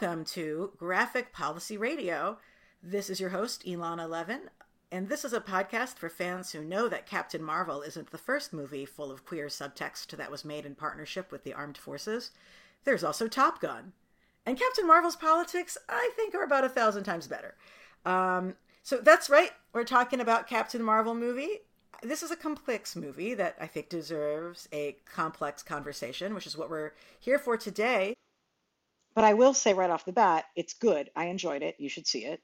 welcome to Graphic Policy Radio. This is your host, Elana Levin, and this is a podcast for fans who know that Captain Marvel isn't the first movie full of queer subtext that was made in partnership with the armed forces. There's also Top Gun. And Captain Marvel's politics, I think, are about a thousand times better. Um, so that's right, we're talking about Captain Marvel movie. This is a complex movie that I think deserves a complex conversation, which is what we're here for today. But I will say right off the bat, it's good. I enjoyed it. You should see it.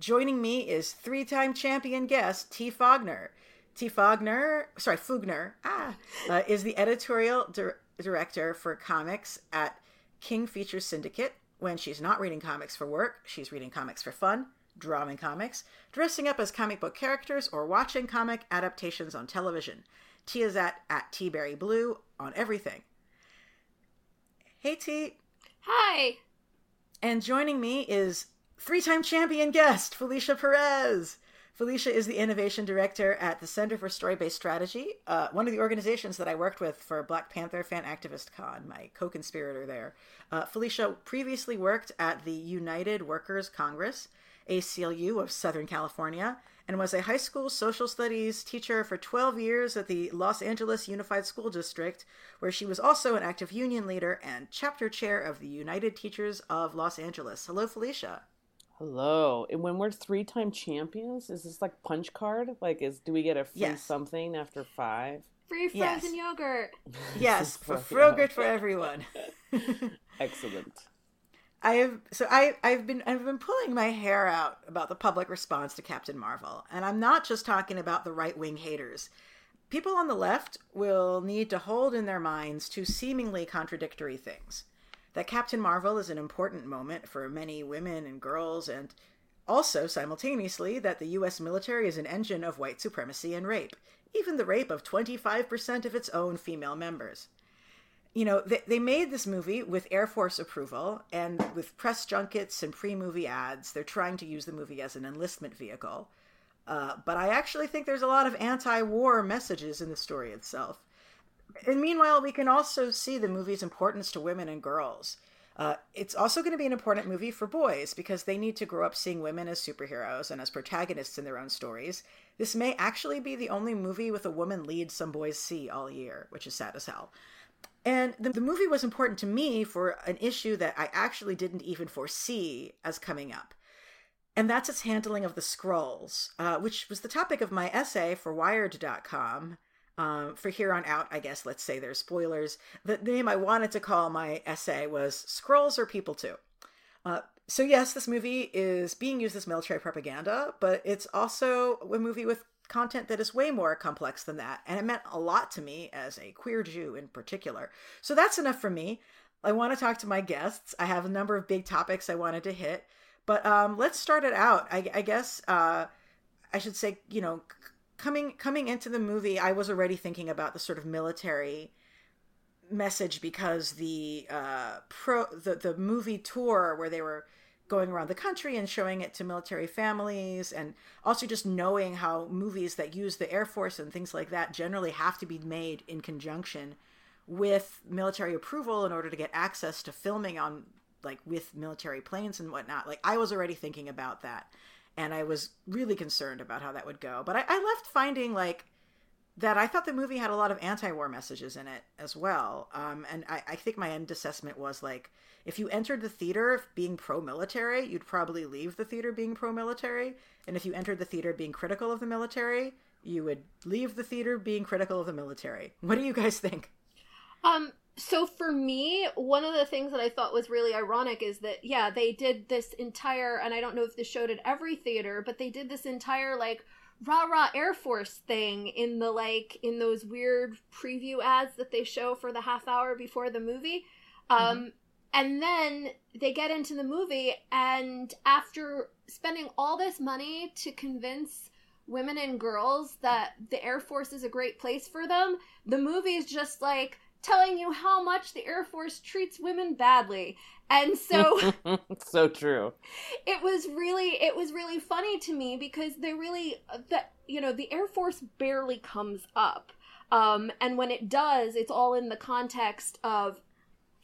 Joining me is three time champion guest Tea Fogner. Tea Fogner, sorry, Fougner, ah, uh, is the editorial di- director for comics at King Features Syndicate. When she's not reading comics for work, she's reading comics for fun, drawing comics, dressing up as comic book characters, or watching comic adaptations on television. Tea is at, at TeaberryBlue on everything. Hey Tea, Hi. And joining me is three time champion guest, Felicia Perez. Felicia is the innovation director at the Center for Story Based Strategy, uh, one of the organizations that I worked with for Black Panther Fan Activist Con, my co conspirator there. Uh, Felicia previously worked at the United Workers Congress, ACLU of Southern California, and was a high school social studies teacher for 12 years at the Los Angeles Unified School District, where she was also an active union leader and chapter chair of the United Teachers of Los Angeles. Hello, Felicia. Hello. And when we're three-time champions, is this like punch card? Like, is do we get a free Yes. something after five? Free Yes. frozen yogurt. Yes, for Fucking Frogurt for everyone. Excellent. I have so I I've been I've been pulling my hair out about the public response to Captain Marvel, and I'm not just talking about the right wing haters. People on the left will need to hold in their minds two seemingly contradictory things: that Captain Marvel is an important moment for many women and girls, and also simultaneously that the U.S. military is an engine of white supremacy and rape, even the rape of 25% of its own female members you know, they, they made this movie with Air Force approval and with press junkets and pre movie ads. They're trying to use the movie as an enlistment vehicle. Uh, but I actually think there's a lot of anti war messages in the story itself. And meanwhile, we can also see the movie's importance to women and girls. Uh, it's also going to be an important movie for boys because they need to grow up seeing women as superheroes and as protagonists in their own stories. This may actually be the only movie with a woman lead some boys see all year, which is sad as hell. And the, the movie was important to me for an issue that I actually didn't even foresee as coming up. And that's its handling of the Skrulls, uh, which was the topic of my essay for Wired.com. Um, for here on out, I guess, let's say there's spoilers. The name I wanted to call my essay was Skrulls or People Too. Uh, so, yes, this movie is being used as military propaganda, but it's also a movie with content that is way more complex than that. And it meant a lot to me as a queer Jew in particular. So that's enough for me. I want to talk to my guests. I have a number of big topics I wanted to hit. But um, let's start it out. I, I guess uh, I should say, you know, coming coming into the movie, I was already thinking about the sort of military message because the uh, pro the the movie tour where they were going around the country and showing it to military families and also just knowing how movies that use the air force and things like that generally have to be made in conjunction with military approval in order to get access to filming on like with military planes and whatnot like i was already thinking about that and i was really concerned about how that would go but i, I left finding like that I thought the movie had a lot of anti-war messages in it as well. Um, and I, I think my end assessment was like, if you entered the theater being pro-military, you'd probably leave the theater being pro-military. And if you entered the theater being critical of the military, you would leave the theater being critical of the military. What do you guys think? Um, so for me, one of the things that I thought was really ironic is that yeah, they did this entire and I don't know if this showed at every theater, but they did this entire like rah rah Air Force thing in the like in those weird preview ads that they show for the half hour before the movie. Um and then they get into the movie and after spending all this money to convince women and girls that the Air Force is a great place for them, the movie is just like telling you how much the Air Force treats women badly. And so so true. it was really it was really funny to me because they really that you know the air force barely comes up um and when it does it's all in the context of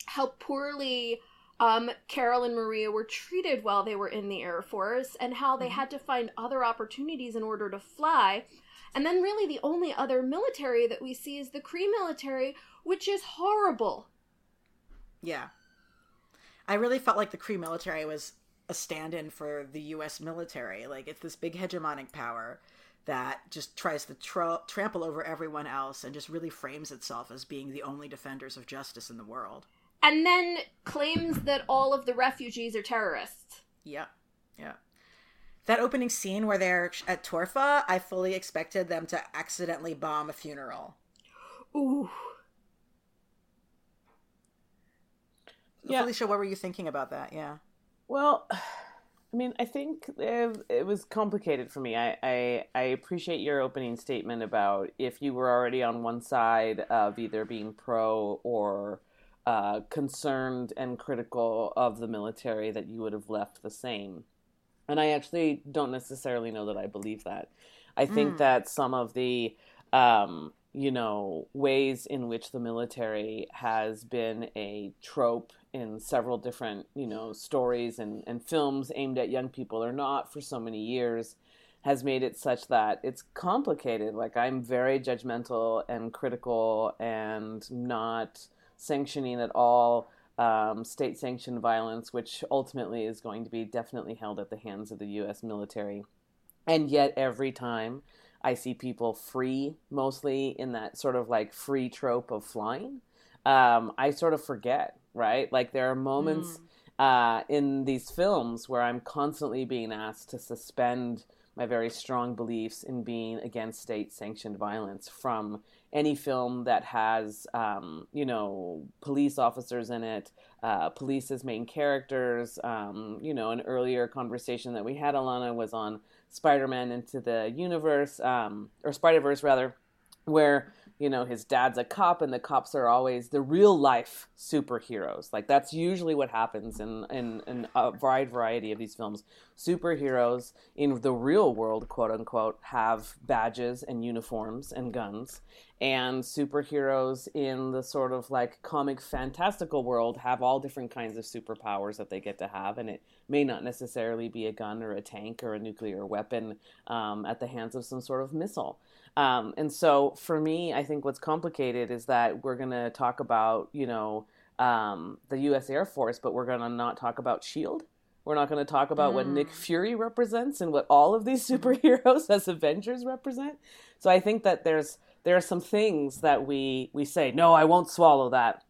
how poorly um, Carol and Maria were treated while they were in the Air Force and how they Mhm. had to find other opportunities in order to fly. And then, really, the only other military that we see is the Kree military, which is horrible. Yeah. I really felt like the Kree military was a stand in for the US military. Like, it's this big hegemonic power that just tries to trample over everyone else and just really frames itself as being the only defenders of justice in the world. And then claims that all of the refugees are terrorists. Yeah. Yeah. That opening scene where they're at Torfa, I fully expected them to accidentally bomb a funeral. Ooh. Yeah. Felicia, what were you thinking about that? Yeah. Well, I mean, I think it, it was complicated for me. I, I I appreciate your opening statement about if you were already on one side of either being pro or uh, concerned and critical of the military, that you would have left the same. And I actually don't necessarily know that I believe that. I think Mm. that some of the um, you know, ways in which the military has been a trope in several different, you know, stories and, and films aimed at young people or not for so many years has made it such that it's complicated. Like, I'm very judgmental and critical and not sanctioning at all um, state sanctioned violence, which ultimately is going to be definitely held at the hands of the U.S. military. And yet, every time I see people free, mostly in that sort of like free trope of flying, um, I sort of forget, right? Like there are moments uh, in these films where I'm constantly being asked to suspend my very strong beliefs in being against state sanctioned violence from any film that has, um, you know, police officers in it, uh, police as main characters. Um, you know, an earlier conversation that we had, Elana, was on Spider Man into the universe, um, or Spider Verse rather, where you know his dad's a cop and the cops are always the real life superheroes. Like that's usually what happens in in, in a wide variety of these films. Superheroes in the real world quote unquote have badges and uniforms and guns. And superheroes in the sort of like comic fantastical world have all different kinds of superpowers that they get to have. And it may not necessarily be a gun or a tank or a nuclear weapon um, at the hands of some sort of missile um, and so for me, I think what's complicated is that we're going to talk about, you know, um, the U.S. Air Force, but we're going to not talk about SHIELD. We're not going to talk about what Nick Fury represents and what all of these superheroes as Avengers represent. So I think that there's there are some things that we we say, no, I won't swallow that.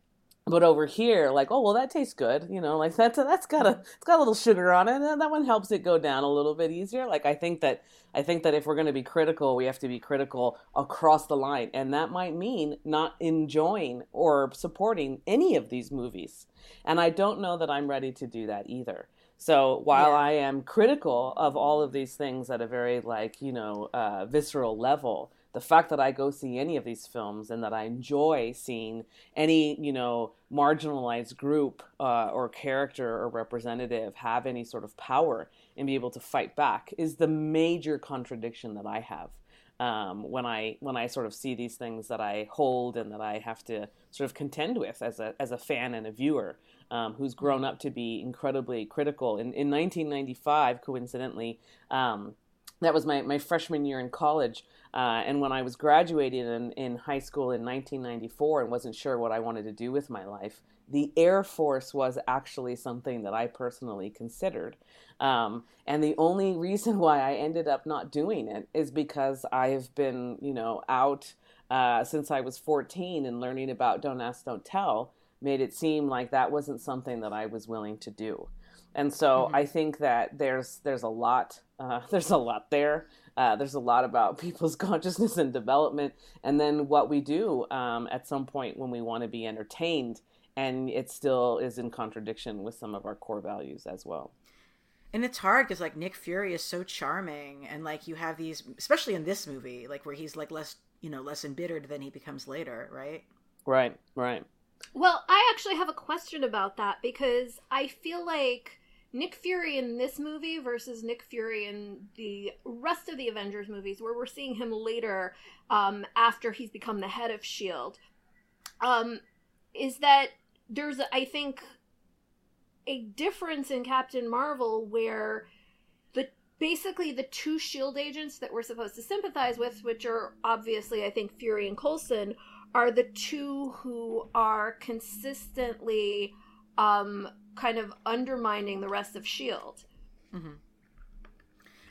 But over here, like, oh well, that tastes good, you know, like that's that's got a it's got a little sugar on it, and that one helps it go down a little bit easier. Like I think that I think that if we're going to be critical, we have to be critical across the line, and that might mean not enjoying or supporting any of these movies. And I don't know that I'm ready to do that either. So while Yeah. I am critical of all of these things at a very like you know uh, visceral level, the fact that I go see any of these films and that I enjoy seeing any you know marginalized group uh, or character or representative have any sort of power and be able to fight back is the major contradiction that I have um, when I when I sort of see these things that I hold and that I have to sort of contend with as a as a fan and a viewer um, who's grown up to be incredibly critical. In in 1995, coincidentally. Um, that was my, my freshman year in college. Uh, and when I was graduating in, in high school in 1994 and wasn't sure what I wanted to do with my life, the Air Force was actually something that I personally considered. Um, and the only reason why I ended up not doing it is because I've been, you know, out uh, since I was 14 and learning about Don't Ask, Don't Tell made it seem like that wasn't something that I was willing to do. And so Mhm. I think that there's there's a lot uh, there's a lot there. Uh, there's a lot about people's consciousness and development, and then what we do um, at some point when we want to be entertained, and it still is in contradiction with some of our core values as well. And it's hard because like Nick Fury is so charming, and like you have these, especially in this movie, like where he's like less, you know, less embittered than he becomes later, right? Right, right. Well, I actually have a question about that because I feel like Nick Fury in this movie versus Nick Fury in the rest of the Avengers movies, where we're seeing him later um, after he's become the head of S.H.I.E.L.D., um, is that there's, I think, a difference in Captain Marvel where the basically the two shield agents that we're supposed to sympathize with, which are obviously I think Fury and Coulson, are the two who are consistently um, kind of undermining the rest of Shield. Mm-hmm.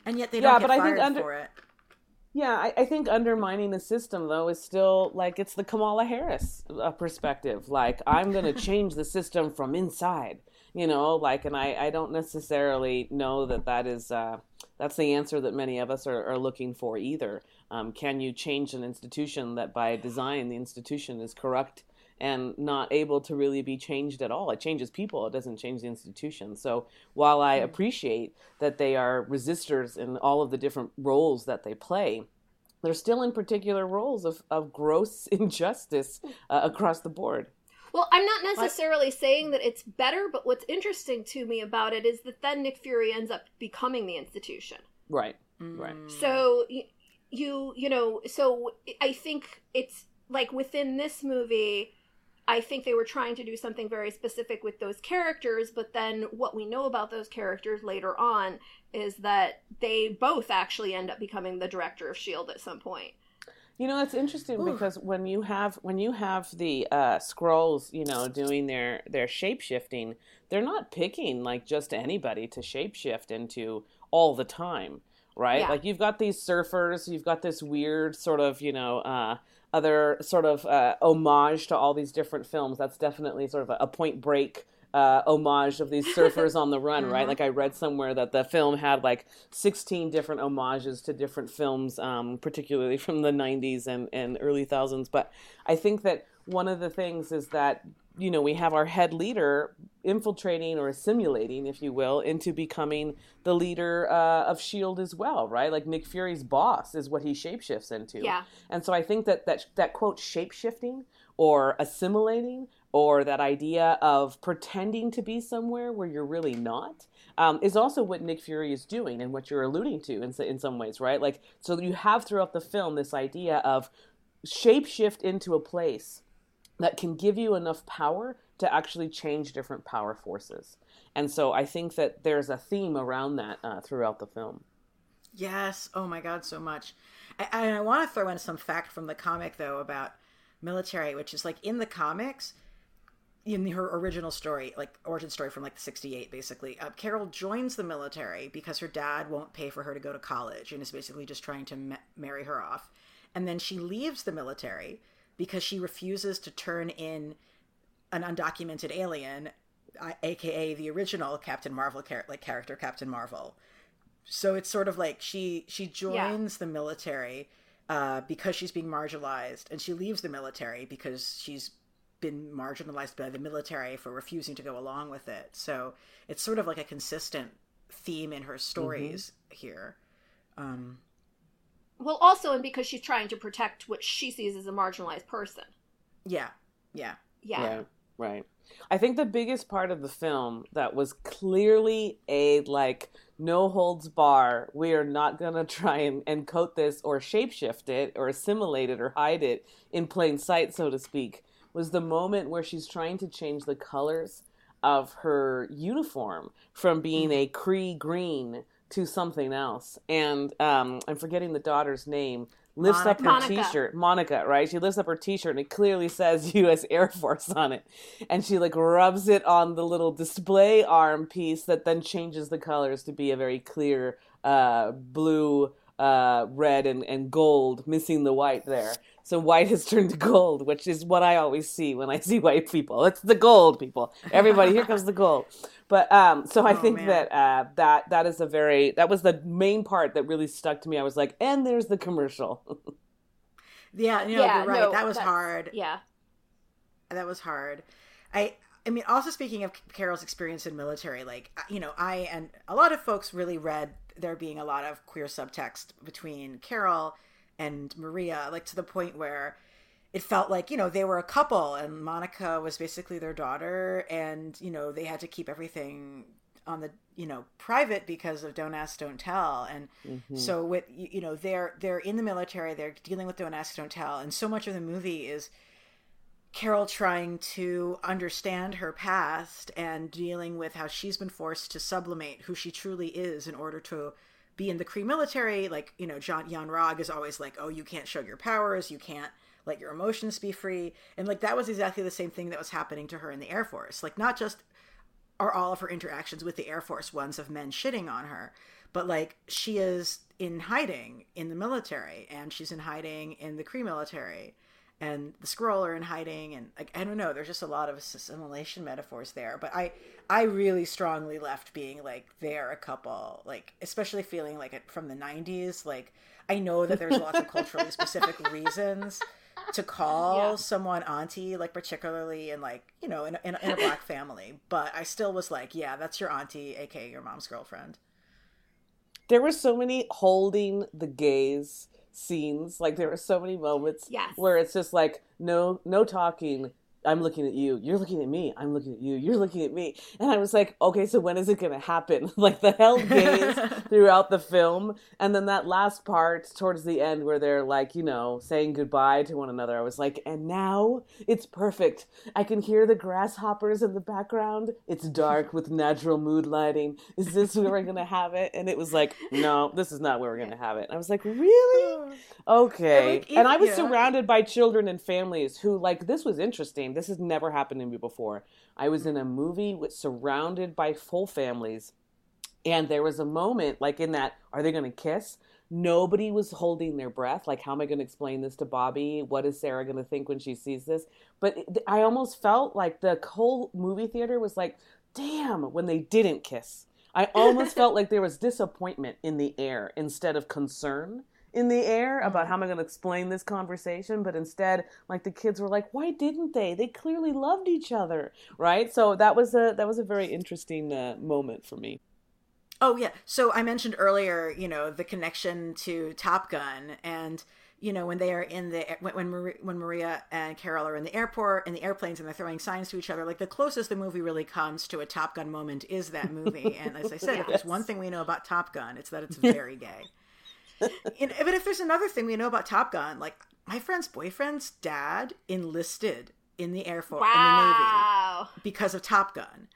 And yet they don't Yeah, get but I fired think under- for it. Yeah, I, I think undermining the system though is still like it's the Kamala Harris uh, perspective. Like I'm going to change the system from inside, you know. Like, and I I don't necessarily know that that is uh, that's the answer that many of us are, are looking for either. Um, can you change an institution that by design the institution is corrupt and not able to really be changed at all? It changes people. It doesn't change the institution. So while I appreciate that they are resistors in all of the different roles that they play, they're still in particular roles of, of gross injustice uh, across the board. Well, I'm not necessarily saying that it's better, but what's interesting to me about it is that then Nick Fury ends up becoming the institution. Right. Right. Mm. So you you know, so I think it's like within this movie I think they were trying to do something very specific with those characters, but then what we know about those characters later on is that they both actually end up becoming the director of Shield at some point. You know, it's interesting Ooh. because when you have when you have the uh, Skrulls, you know, doing their their shape shifting, they're not picking like just anybody to shapeshift into all the time, right? Yeah. Like you've got these surfers, you've got this weird sort of, you know, uh, other sort of uh, homage to all these different films. That's definitely sort of a, a Point Break uh, homage of these surfers on the run, right? Mhm. Like I read somewhere that the film had like 16 different homages to different films, um, particularly from the 90s and, and early thousands. But I think that one of the things is that you know we have our head leader infiltrating or assimilating if you will into becoming the leader uh, of shield as well right like nick fury's boss is what he shapeshifts into Yeah. and so i think that that, that quote shapeshifting or assimilating or that idea of pretending to be somewhere where you're really not um, is also what Nick Fury is doing and what you're alluding to in, in some ways, right? Like, so you have throughout the film this idea of shapeshift into a place that can give you enough power to actually change different power forces. And so I think that there's a theme around that uh, throughout the film. Yes. Oh my God, so much. I, I, want to throw in some fact from the comic though about military, which is like in the comics, in her original story, like origin story from like the '68, basically, uh, Carol joins the military because her dad won't pay for her to go to college and is basically just trying to ma- marry her off, and then she leaves the military because she refuses to turn in an undocumented alien, aka the original Captain Marvel char- like character Captain Marvel. So it's sort of like she she joins the military uh, because she's being marginalized, and she leaves the military because she's been marginalized by the military for refusing to go along with it. So it's sort of like a consistent theme in her stories here. Um, Well, also, and because she's trying to protect what she sees as a marginalized person. yeah, yeah. Yeah. Right, right. I think the biggest part of the film that was clearly a like no holds bar. We are not gonna try and, and coat this or shapeshift it or assimilate it or hide it in plain sight, so to speak. Was the moment where she's trying to change the colors of her uniform from being mm-hmm. a Kree green to something else. And um, I'm forgetting the daughter's name. Lifts up her Monica. t-shirt, Monica, right? She lifts up her t-shirt and it clearly says U.S. Air Force on it, and she like rubs it on the little display arm piece that then changes the colors to be a very clear uh, blue, uh, red, and, and gold, missing the white there. So white has turned to gold, which is what I always see when I see white people. It's the gold, people. Everybody, here comes the gold. But um, so I Oh, think man. that uh, that that is a very that was the main part that really stuck to me. I was like, and there's the commercial. Yeah, you know, Yeah, you're right. no, that was hard. Yeah. that was hard i i mean also speaking of carol's experience in military like you know i and a lot of folks really read there being a lot of queer subtext between carol and maria like to the point where it felt like you know they were a couple and monica was basically their daughter and you know they had to keep everything on the you know private because of don't ask don't tell and Mhm. so with you you know they're they're in the military they're dealing with don't ask don't tell and so much of the movie is Carol trying to understand her past and dealing with how she's been forced to sublimate who she truly is in order to be in the Kree military. Like, you know, John Yon-Rogg is always like, oh, you can't show your powers, you can't let your emotions be free. And like that was exactly the same thing that was happening to her in the Air Force. Like not just are all of her interactions with the Air Force ones of men shitting on her, but like she is in hiding in the military and she's in hiding in the Kree military and the Skrull are in hiding and like I don't know there's just a lot of assimilation metaphors there but I I really strongly left being like they're a couple like especially feeling like it from the 90s like I know that there's lots of culturally specific reasons to call yeah. someone auntie like particularly in like you know in, in, in a black family but I still was like yeah that's your auntie aka your mom's girlfriend there were so many holding the gaze scenes. Like there were so many moments yes. where it's just like no no talking, I'm looking at you. You're looking at me. I'm looking at you. You're looking at me. And I was like, okay, so when is it going to happen? like the hell gaze throughout the film. And then that last part towards the end where they're like, you know, saying goodbye to one another. I was like, and now it's perfect. I can hear the grasshoppers in the background. It's dark with natural mood lighting. Is this where we're going to have it? And it was like, no, this is not where we're going to have it. And I was like, really? Okay. And, like, and I was yeah. surrounded by children and families who, like, this was interesting this has never happened to me before. I was in a movie with surrounded by full families, and there was a moment like in that, are they going to kiss? Nobody was holding their breath. Like, how am I going to explain this to Bobby? What is Sarah going to think when she sees this? But it, I almost felt like the whole movie theater was like, damn, when they didn't kiss. I almost felt like there was disappointment in the air instead of concern in the air about how am I going to explain this conversation, but instead, like the kids were like, "Why didn't they? They clearly loved each other, right?" So that was a that was a very interesting uh, moment for me. Oh yeah. So I mentioned earlier, you know, the connection to Top Gun and you know when they are in the when when Maria, when Maria and Carol are in the airport in the airplanes and they're throwing signs to each other like the closest the movie really comes to a Top Gun moment is that movie and as I said yes. if there's one thing we know about Top Gun it's that it's very gay and, but if there's another thing we know about Top Gun, like my friend's boyfriend's dad enlisted in the Air Force wow. in the Navy because of Top Gun.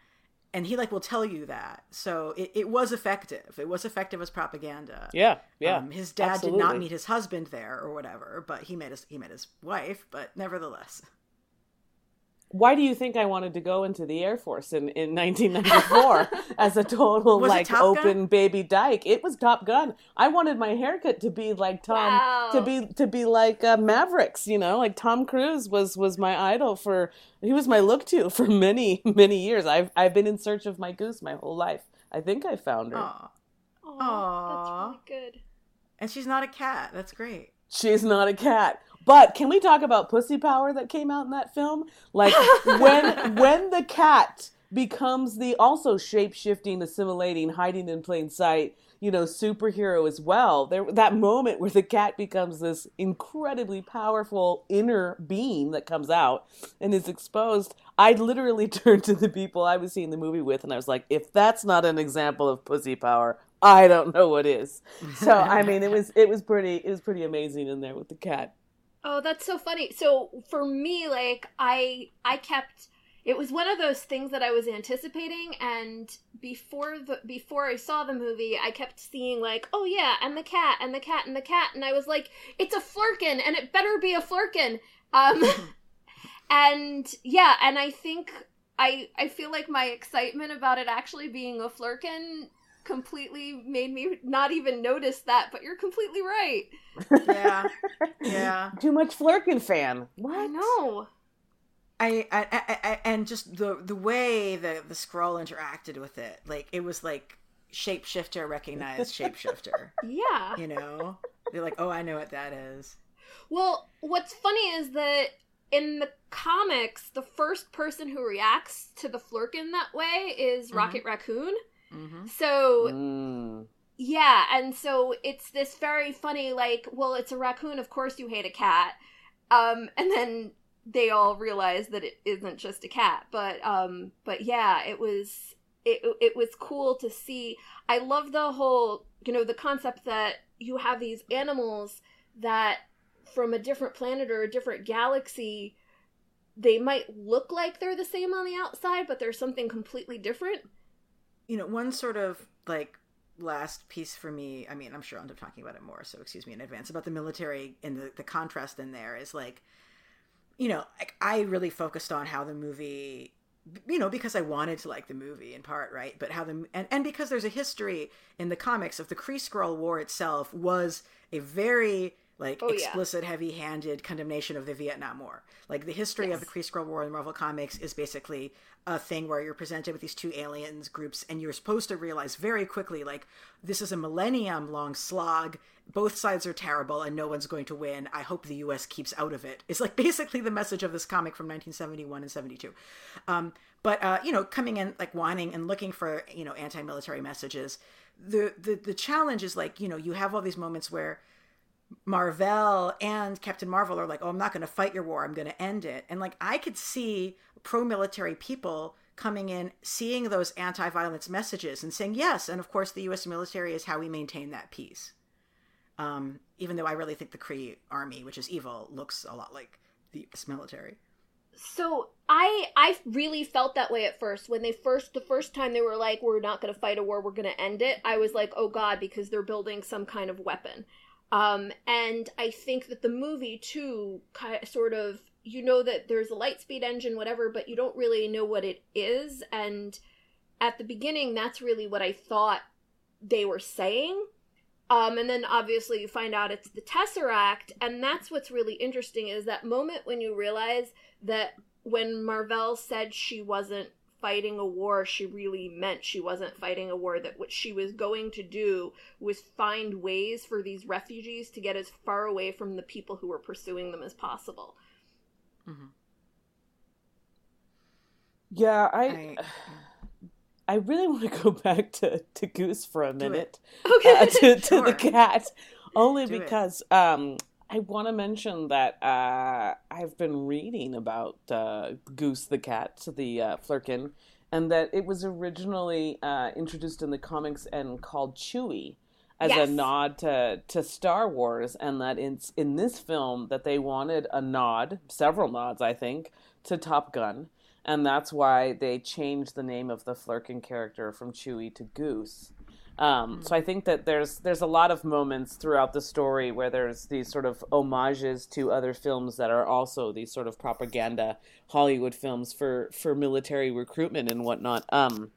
And he like will tell you that. So it, it was effective. It was effective as propaganda. Yeah. Yeah. Um, his dad absolutely. did not meet his husband there or whatever, but he met his he met his wife, but nevertheless why do you think I wanted to go into the Air Force in, in 1994 as a total was like open baby dyke? It was Top Gun. I wanted my haircut to be like Tom wow. to be to be like uh, Mavericks, you know, like Tom Cruise was was my idol for he was my look to for many many years. I've I've been in search of my goose my whole life. I think I found her. Aww. Aww, that's really good. And she's not a cat. That's great. She's not a cat. But can we talk about pussy power that came out in that film? Like when when the cat becomes the also shape shifting, assimilating, hiding in plain sight, you know, superhero as well. There that moment where the cat becomes this incredibly powerful inner being that comes out and is exposed. I literally turned to the people I was seeing the movie with and I was like, if that's not an example of pussy power, I don't know what is. So I mean it was it was pretty it was pretty amazing in there with the cat. Oh, that's so funny. So for me, like I I kept it was one of those things that I was anticipating and before the before I saw the movie, I kept seeing like, oh yeah, and the cat and the cat and the cat and I was like, it's a flerken and it better be a flerken. Um and yeah, and I think I I feel like my excitement about it actually being a flerken completely made me not even notice that, but you're completely right. Yeah. Yeah. Too much Flerken fan. What? I know. I, I, I, I, and just the the way the the Skrull interacted with it, like it was like shapeshifter recognized shapeshifter. yeah. You know? They're like, "Oh, I know what that is." Well, what's funny is that in the comics, the first person who reacts to the Flerken that way is mm-hmm. Rocket Raccoon. Mm-hmm. So mm. yeah, and so it's this very funny like, well, it's a raccoon, of course you hate a cat. Um and then they all realize that it isn't just a cat, but um but yeah, it was it it was cool to see. I love the whole, you know, the concept that you have these animals that from a different planet or a different galaxy they might look like they're the same on the outside, but there's something completely different. You know, one sort of like last piece for me, I mean, I'm sure I'll end up talking about it more, so excuse me in advance, about the military and the, the contrast in there is like, you know, like I really focused on how the movie you know because i wanted to like the movie in part right? But how the and, and because there's a history in the comics of the kree skrull war itself was a very like Oh, yeah. explicit heavy-handed condemnation of the vietnam war. Like the history of the Yes. kree skrull war in marvel comics is basically a thing where you're presented with these two aliens groups and you're supposed to realize very quickly like this is a millennium long slog. Both sides are terrible and no one's going to win. I hope the us keeps out of it. It's like basically the message of this comic from 1971 and 72 um, but uh, you know coming in like whining and looking for you know anti-military messages the, the the challenge is like you know you have all these moments where Marvel and Captain Marvel are like, oh, I'm not going to fight your war. I'm going to end it. And like, I could see pro military people coming in, seeing those anti violence messages and saying, yes. And of course, the US military is how we maintain that peace. Um, even though I really think the Kree army, which is evil, looks a lot like the US military. So I I really felt that way at first when they first the first time they were like we're not going to fight a war we're going to end it I was like oh god because they're building some kind of weapon um and I think that the movie too ki sort of you know that there's a light speed engine whatever but you don't really know what it is. And at the beginning that's really what I thought they were saying. Um, and then obviously you find out it's the Tesseract, and that's what's really interesting is that moment when you realize that when Marvel said she wasn't fighting a war, she really meant she wasn't fighting a war. That what she was going to do was find ways for these refugees to get as far away from the people who were pursuing them as possible. Yeah, I I- I really want to go back to, to Goose for a Do it. minute. Okay. uh, to, to Sure. the cat only Do it. because um I want to mention that uh, I've been reading about uh, Goose the cat, the uh, Flerken, and that it was originally uh, introduced in the comics and called Chewie as Yes. a nod to, to Star Wars, and that in in this film that they wanted a nod, several nods, I think, to Top Gun, and that's why they changed the name of the Flerken character from Chewie to Goose. Um, so I think that there's there's a lot of moments throughout the story where there's these sort of homages to other films that are also these sort of propaganda Hollywood films for for military recruitment and whatnot. Um,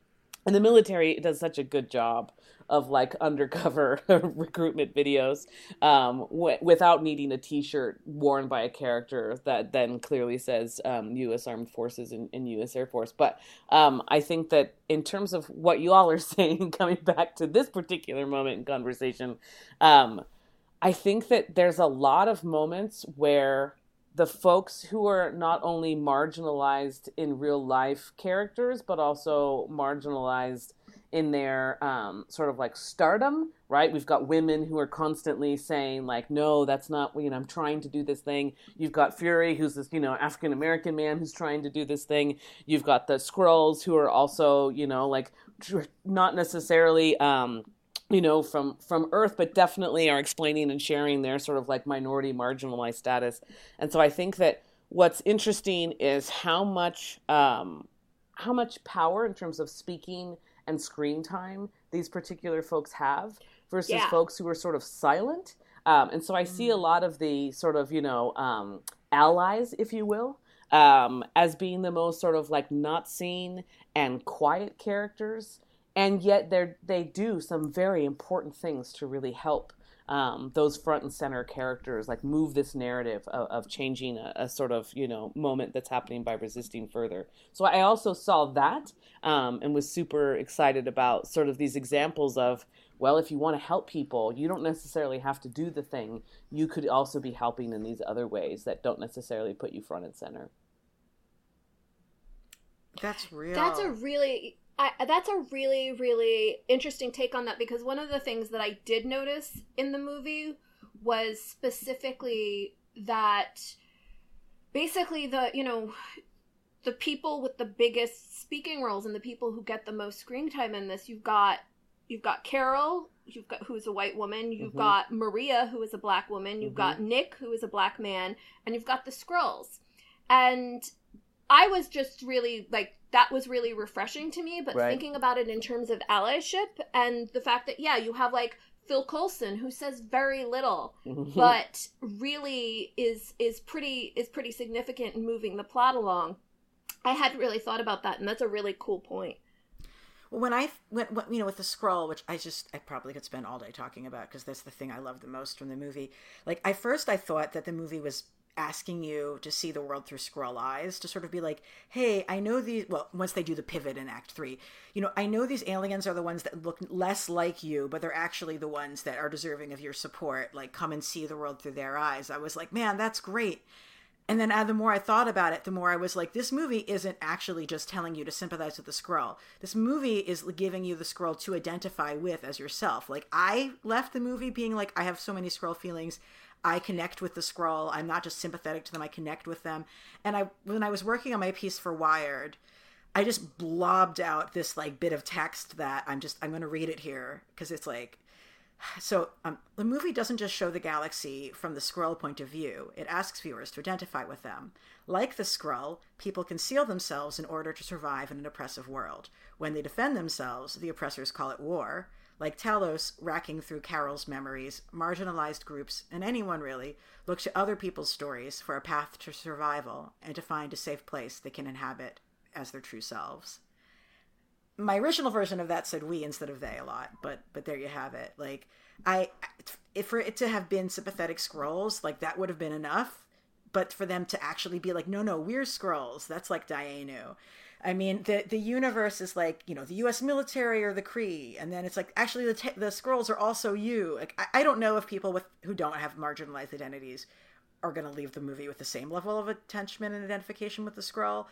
and the military does such a good job of like undercover recruitment videos um, w- without needing a T-shirt worn by a character that then clearly says um, U.S. Armed Forces and, and U.S. Air Force. But um, I think that in terms of what you all are saying, coming back to this particular moment in conversation, um, I think that there's a lot of moments where the folks who are not only marginalized in real life characters, but also marginalized in their um, sort of like stardom, right? We've got women who are constantly saying like, "No, that's not. You know, I'm trying to do this thing." You've got Fury, who's this you know African American man who's trying to do this thing. You've got the Skrulls, who are also you know like tr- not necessarily. Um, you know from from earth but definitely are explaining and sharing their sort of like minority marginalized status. And so i think that what's interesting is how much um how much power in terms of speaking and screen time these particular folks have versus Yeah. folks who are sort of silent. Um, and so i see a lot of the sort of you know um, allies if you will um, as being the most sort of like not seen and quiet characters and yet they they do some very important things to really help um, those front and center characters like move this narrative of, of changing a, a sort of you know moment that's happening by resisting further. So i also saw that um, and was super excited about sort of these examples of well if you want to help people you don't necessarily have to do the thing. You could also be helping in these other ways that don't necessarily put you front and center. That's real. That's a really I, that's a really really interesting take on that because one of the things that I did notice in the movie was specifically that basically the you know the people with the biggest speaking roles and the people who get the most screen time in this you've got you've got Carol you've got who's a white woman you've Mhm. got Maria who is a black woman you've Mhm. got Nick who is a black man and you've got the Skrulls and I was just really like that was really refreshing to me. But Right. thinking about it in terms of allyship and the fact that yeah, you have like Phil Coulson who says very little, but really is is pretty is pretty significant in moving the plot along. I hadn't really thought about that, and that's a really cool point. Well, when I when, when you know with the Skrull, which I just I probably could spend all day talking about because that's the thing I love the most from the movie. Like I first I thought that the movie was asking you to see the world through Skrull eyes to sort of be like hey i know these well once they do the pivot in act three you know i know these aliens are the ones that look less like you but they're actually the ones that are deserving of your support like come and see the world through their eyes i was like man that's great and then uh, the more I thought about it, the more I was like, this movie isn't actually just telling you to sympathize with the Skrull. This movie is giving you the Skrull to identify with as yourself. Like, I left the movie being like, I have so many Skrull feelings. I connect with the Skrull. I'm not just sympathetic to them, I connect with them. And I when I was working on my piece for Wired, I just blobbed out this like bit of text that I'm just I'm going to read it here because it's like so um, the movie doesn't just show the galaxy from the Skrull point of view. It asks viewers to identify with them. Like the Skrull, people conceal themselves in order to survive in an oppressive world. When they defend themselves, the oppressors call it war. Like Talos racking through Carol's memories, marginalized groups, and anyone really, look to other people's stories for a path to survival and to find a safe place they can inhabit as their true selves. My original version of that said we instead of they a lot but but there you have it. Like i if for it to have been sympathetic Skrulls like that would have been enough but for them to actually be like no no we're Skrulls. That's like Dayenu. I mean, the the universe is like you know the U.S. military or the Kree, and then it's like actually the te- the Skrulls are also you. Like I, I don't know if people with who don't have marginalized identities are going to leave the movie with the same level of attachment and identification with the Skrull,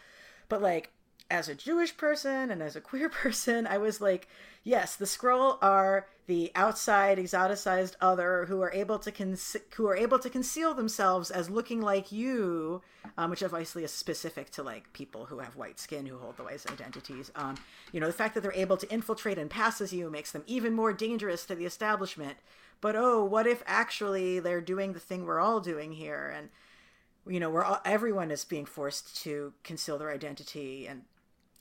but like as a Jewish person and as a queer person, I was like, yes, the Skrull are the outside exoticized other who are able to con- who are able to conceal themselves as looking like you, um, which obviously is specific to like people who have white skin who hold the white identities. Um, you know, the fact that they're able to infiltrate and pass as you makes them even more dangerous to the establishment. But oh, what if actually they're doing the thing we're all doing here and you know, we're everyone is being forced to conceal their identity and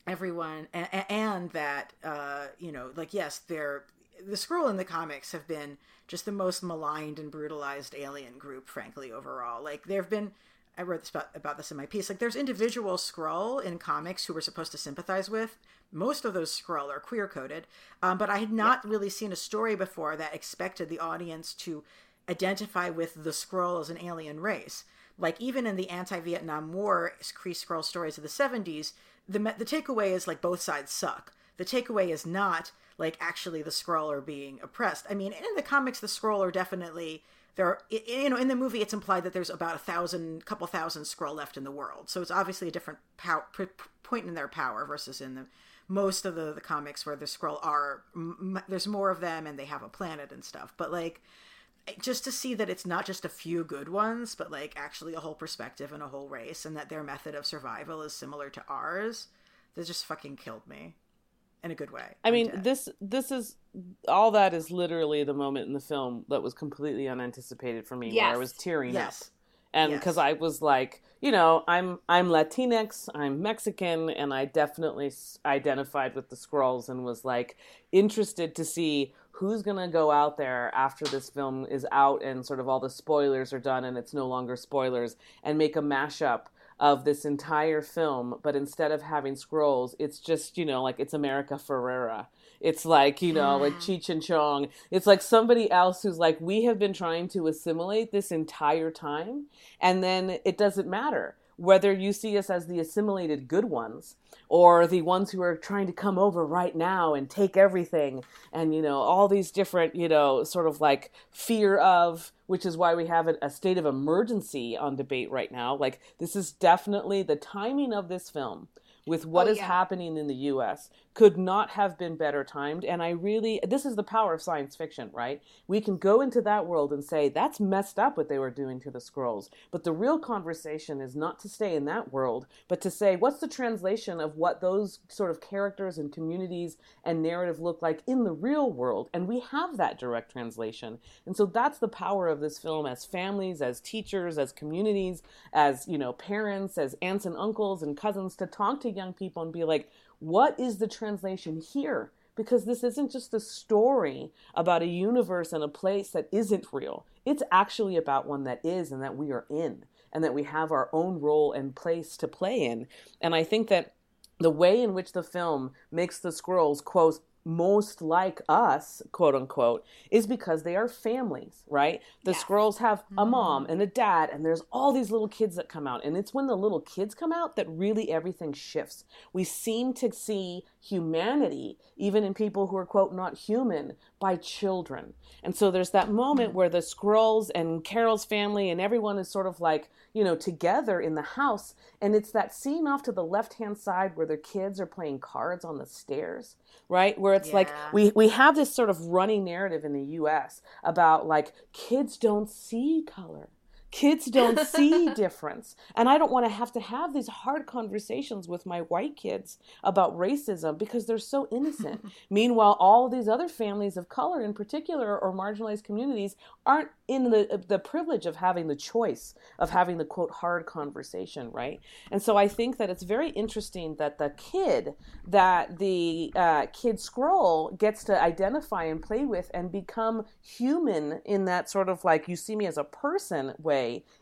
everyone and, and that uh you know like yes they're the Skrull in the comics have been just the most maligned and brutalized alien group frankly overall. Like there have been i wrote this about, about this in my piece like there's individual Skrull in comics who we're supposed to sympathize with. Most of those Skrull are queer coded um, but i had not really seen a story before that expected the audience to identify with the Skrull as an alien race. Like even in the anti-vietnam war kree Skrull stories of the 70s the the takeaway is like both sides suck. The takeaway is not like actually the Skrull are being oppressed. I mean, in the comics, the Skrull are definitely there. Are, you know, in the movie, it's implied that there's about a thousand, couple thousand Skrull left in the world. So it's obviously a different pow- point in their power versus in the most of the the comics where the Skrull are. M- there's more of them and they have a planet and stuff. But like just to see that it's not just a few good ones, but like actually a whole perspective and a whole race, and that their method of survival is similar to ours, that just fucking killed me in a good way. I mean, this this is all that is literally the moment in the film that was completely unanticipated for me, yes. where I was tearing yes. up, and because yes. I was like, you know, I'm I'm Latinx, I'm Mexican, and I definitely identified with the Skrulls and was like interested to see who's going to go out there after this film is out and sort of all the spoilers are done and it's no longer spoilers and make a mashup of this entire film but instead of having Skrulls it's just you know like it's america ferrera. It's like you know like cheech and chong. It's like somebody else who's like we have been trying to assimilate this entire time and then it doesn't matter whether you see us as the assimilated good ones or the ones who are trying to come over right now and take everything and you know all these different you know sort of like fear of which is why we have a, state of emergency on debate right now. Like this is definitely the timing of this film with what Oh, is yeah. happening in the US could not have been better timed. And I really, this is the power of science fiction, right? We can go into that world and say, that's messed up what they were doing to the Skrulls. But the real conversation is not to stay in that world, but to say, what's the translation of what those sort of characters and communities and narrative look like in the real world? And we have that direct translation. And so that's the power of this film as families, as teachers, as communities, as, you know, parents, as aunts and uncles and cousins to talk to young people and be like, what is the translation here? Because this isn't just a story about a universe and a place that isn't real. It's actually about one that is and that we are in and that we have our own role and place to play in. And I think that the way in which the film makes the Skrulls, quote, most like us, quote unquote, is because they are families, right? The Yeah. Skrulls have a mm-hmm. mom and a dad, and there's all these little kids that come out. And it's when the little kids come out that really everything shifts. We seem to see humanity, even in people who are, quote, not human, by children. And so there's that moment mm-hmm. where the Skrulls and Carol's family and everyone is sort of like, you know, together in the house. And it's that scene off to the left hand side where their kids are playing cards on the stairs, right? Where it's like we, we have this sort of running narrative in the US about like kids don't see color. Kids don't see difference. And I don't want to have to have these hard conversations with my white kids about racism because they're so innocent. Meanwhile, all these other families of color in particular or marginalized communities aren't in the the privilege of having the choice of having the quote hard conversation, right? And so I think that it's very interesting that the kid that the uh, kid Skrull gets to identify and play with and become human in that sort of like you see me as a person way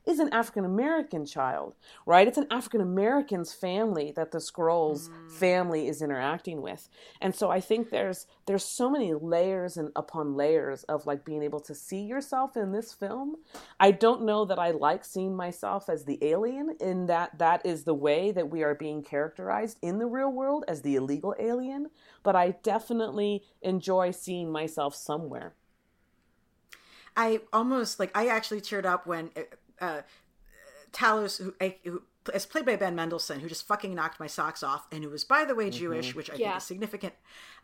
is an African American child, right? It's an African American's family that the Skrulls mm. family is interacting with. And so I think there's there's so many layers and upon layers of like being able to see yourself in this film. I don't know that I like seeing myself as the alien in that that is the way that we are being characterized in the real world as the illegal alien, but I definitely enjoy seeing myself somewhere. I almost like I actually teared up when uh, uh, Talos, who, I- who is played by Ben Mendelsohn, who just fucking knocked my socks off, and who was by the way Jewish, which I Yeah. think is significant.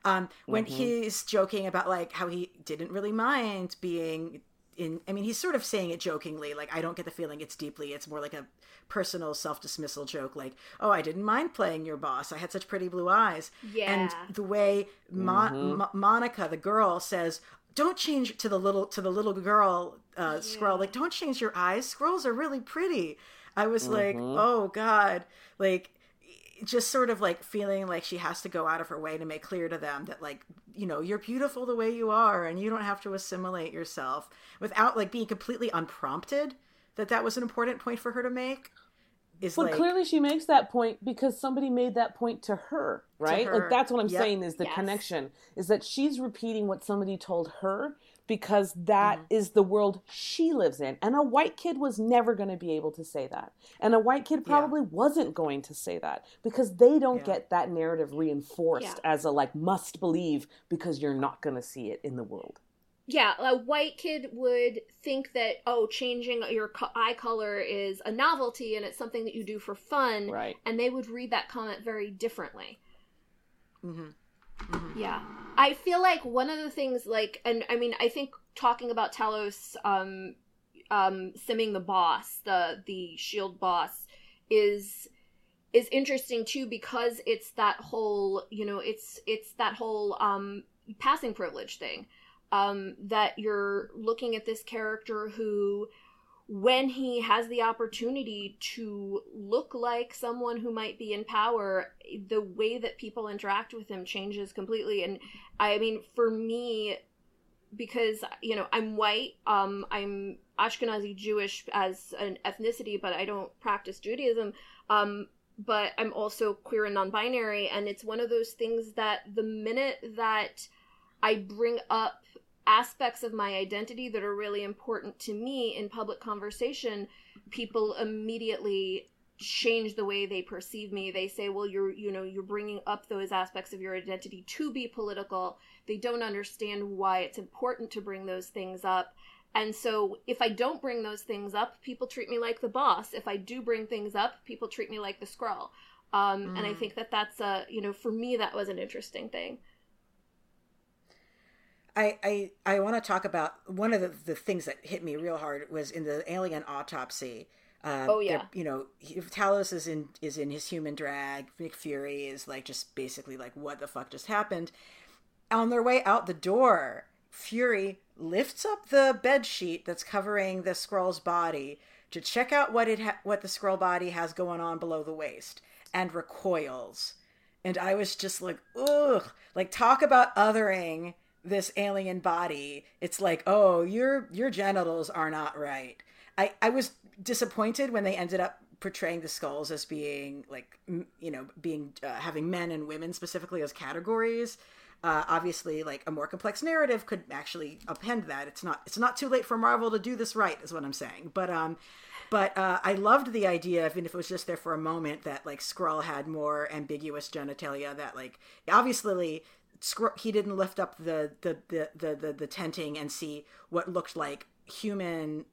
Um, when he's joking about like how he didn't really mind being in. I mean, he's sort of saying it jokingly, like I don't get the feeling it's deeply. It's more like a personal self dismissal joke, like oh I didn't mind playing your boss. I had such pretty blue eyes. Yeah. And the way Mo- Mo- Monica, the girl, says, "Don't change to the little to the little girl uh, Skrull. Like, don't change your eyes. Skrulls are really pretty." I was like, "Oh God!" Like, just sort of like feeling like she has to go out of her way to make clear to them that, like, you know, you're beautiful the way you are, and you don't have to assimilate yourself without like being completely unprompted. That that was an important point for her to make. Is But like, clearly she makes that point because somebody made that point to her, right? her. Like that's what I'm Yep. saying is the Yes. connection is that she's repeating what somebody told her because that Mm-hmm. is the world she lives in. And a white kid was never going to be able to say that. And a white kid probably wasn't going to say that because they don't Yeah. get that narrative reinforced Yeah. as a like must believe because you're not going to see it in the world. Yeah, a white kid would think that oh, changing your co- eye color is a novelty and it's something that you do for fun, Right. and they would read that comment very differently. Mhm. Yeah. I feel like one of the things like and I mean I think talking about Talos um um simming the boss, the the shield boss is is interesting too because it's that whole, you know, it's it's that whole um passing privilege thing. Um that you're looking at this character who when he has the opportunity to look like someone who might be in power, the way that people interact with him changes completely. And I mean, for me, because you know I'm white, um, I'm Ashkenazi Jewish as an ethnicity, but I don't practice Judaism. Um, but I'm also queer and non-binary, and it's one of those things that the minute that I bring up aspects of my identity that are really important to me in public conversation, people immediately change the way they perceive me. They say, "Well, you're, you know, you're bringing up those aspects of your identity to be political." They don't understand why it's important to bring those things up. And so, if I don't bring those things up, people treat me like the boss. If I do bring things up, people treat me like the Skrull. Um, And I think that that's a, you know, for me, that was an interesting thing. I I, I want to talk about one of the, the things that hit me real hard was in the alien autopsy. Uh, Oh, yeah. you know, he- Talos is in is in his human drag. Nick Fury is like just basically like, what the fuck just happened? On their way out the door, Fury lifts up the bed sheet that's covering the Skrull's body to check out what it ha- what the Skrull body has going on below the waist, and recoils. And I was just like, ugh, like talk about othering this alien body. It's like, oh, your your genitals are not right. I I was disappointed when they ended up portraying the Skrulls as being like you know being uh, having men and women specifically as categories uh, obviously like a more complex narrative could actually append that it's not it's not too late for marvel to do this right is what i'm saying but um but uh, i loved the idea even if it was just there for a moment that like skrull had more ambiguous genitalia that like obviously Skrull, he didn't lift up the the, the the the the tenting and see what looked like human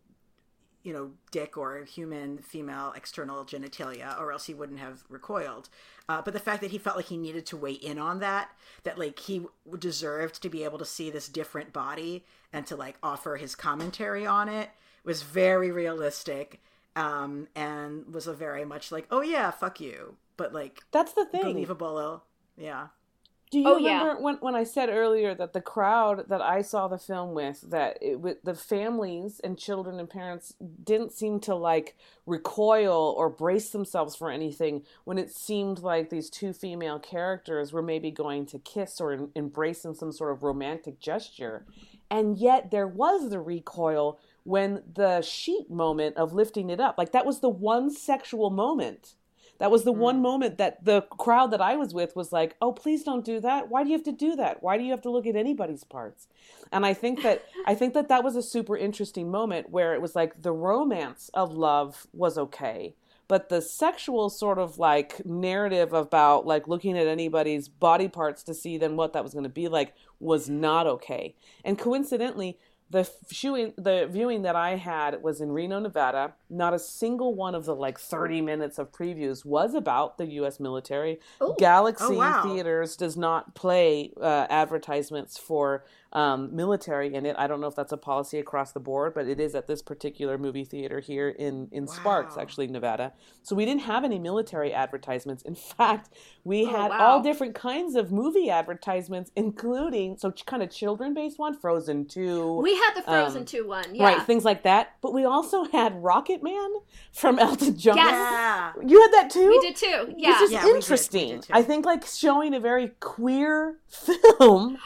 you know, dick or human female external genitalia, or else he wouldn't have recoiled. Uh, but the fact that he felt like he needed to weigh in on that, that like he deserved to be able to see this different body and to like offer his commentary on it was very realistic um, and was a very much like, oh yeah, fuck you, but like That's the thing. believable. Yeah. Do you Oh, yeah. remember when, when I said earlier that the crowd that I saw the film with, that it, with the families and children and parents didn't seem to like recoil or brace themselves for anything when it seemed like these two female characters were maybe going to kiss or em- embrace in some sort of romantic gesture. And yet there was the recoil when the sheet moment of lifting it up. Like that was the one sexual moment. That was the one mm. moment that the crowd that I was with was like, "Oh, please don't do that. Why do you have to do that? Why do you have to look at anybody's parts?" And I think that I think that that was a super interesting moment where it was like the romance of love was okay, but the sexual sort of like narrative about like looking at anybody's body parts to see then what that was going to be like was not okay. And coincidentally, the viewing the viewing that I had was in Reno, Nevada. Not a single one of the like 30 minutes of previews was about the U.S. military. Ooh. Galaxy Oh, wow. Theaters does not play uh, advertisements for um, military in it. I don't know if that's a policy across the board, but it is at this particular movie theater here in in Sparks, actually Nevada. So we didn't have any military advertisements. In fact, we Oh, had wow. all different kinds of movie advertisements, including so kind of children based one, Frozen Two. We had the Frozen Um, 2 one. Yeah. Right, things like that. But we also had Rocket Man from Elton John. Yes. Yeah. You had that too? We did too. Yeah. This is Yeah, we did. We interesting. did. I think like showing a very queer film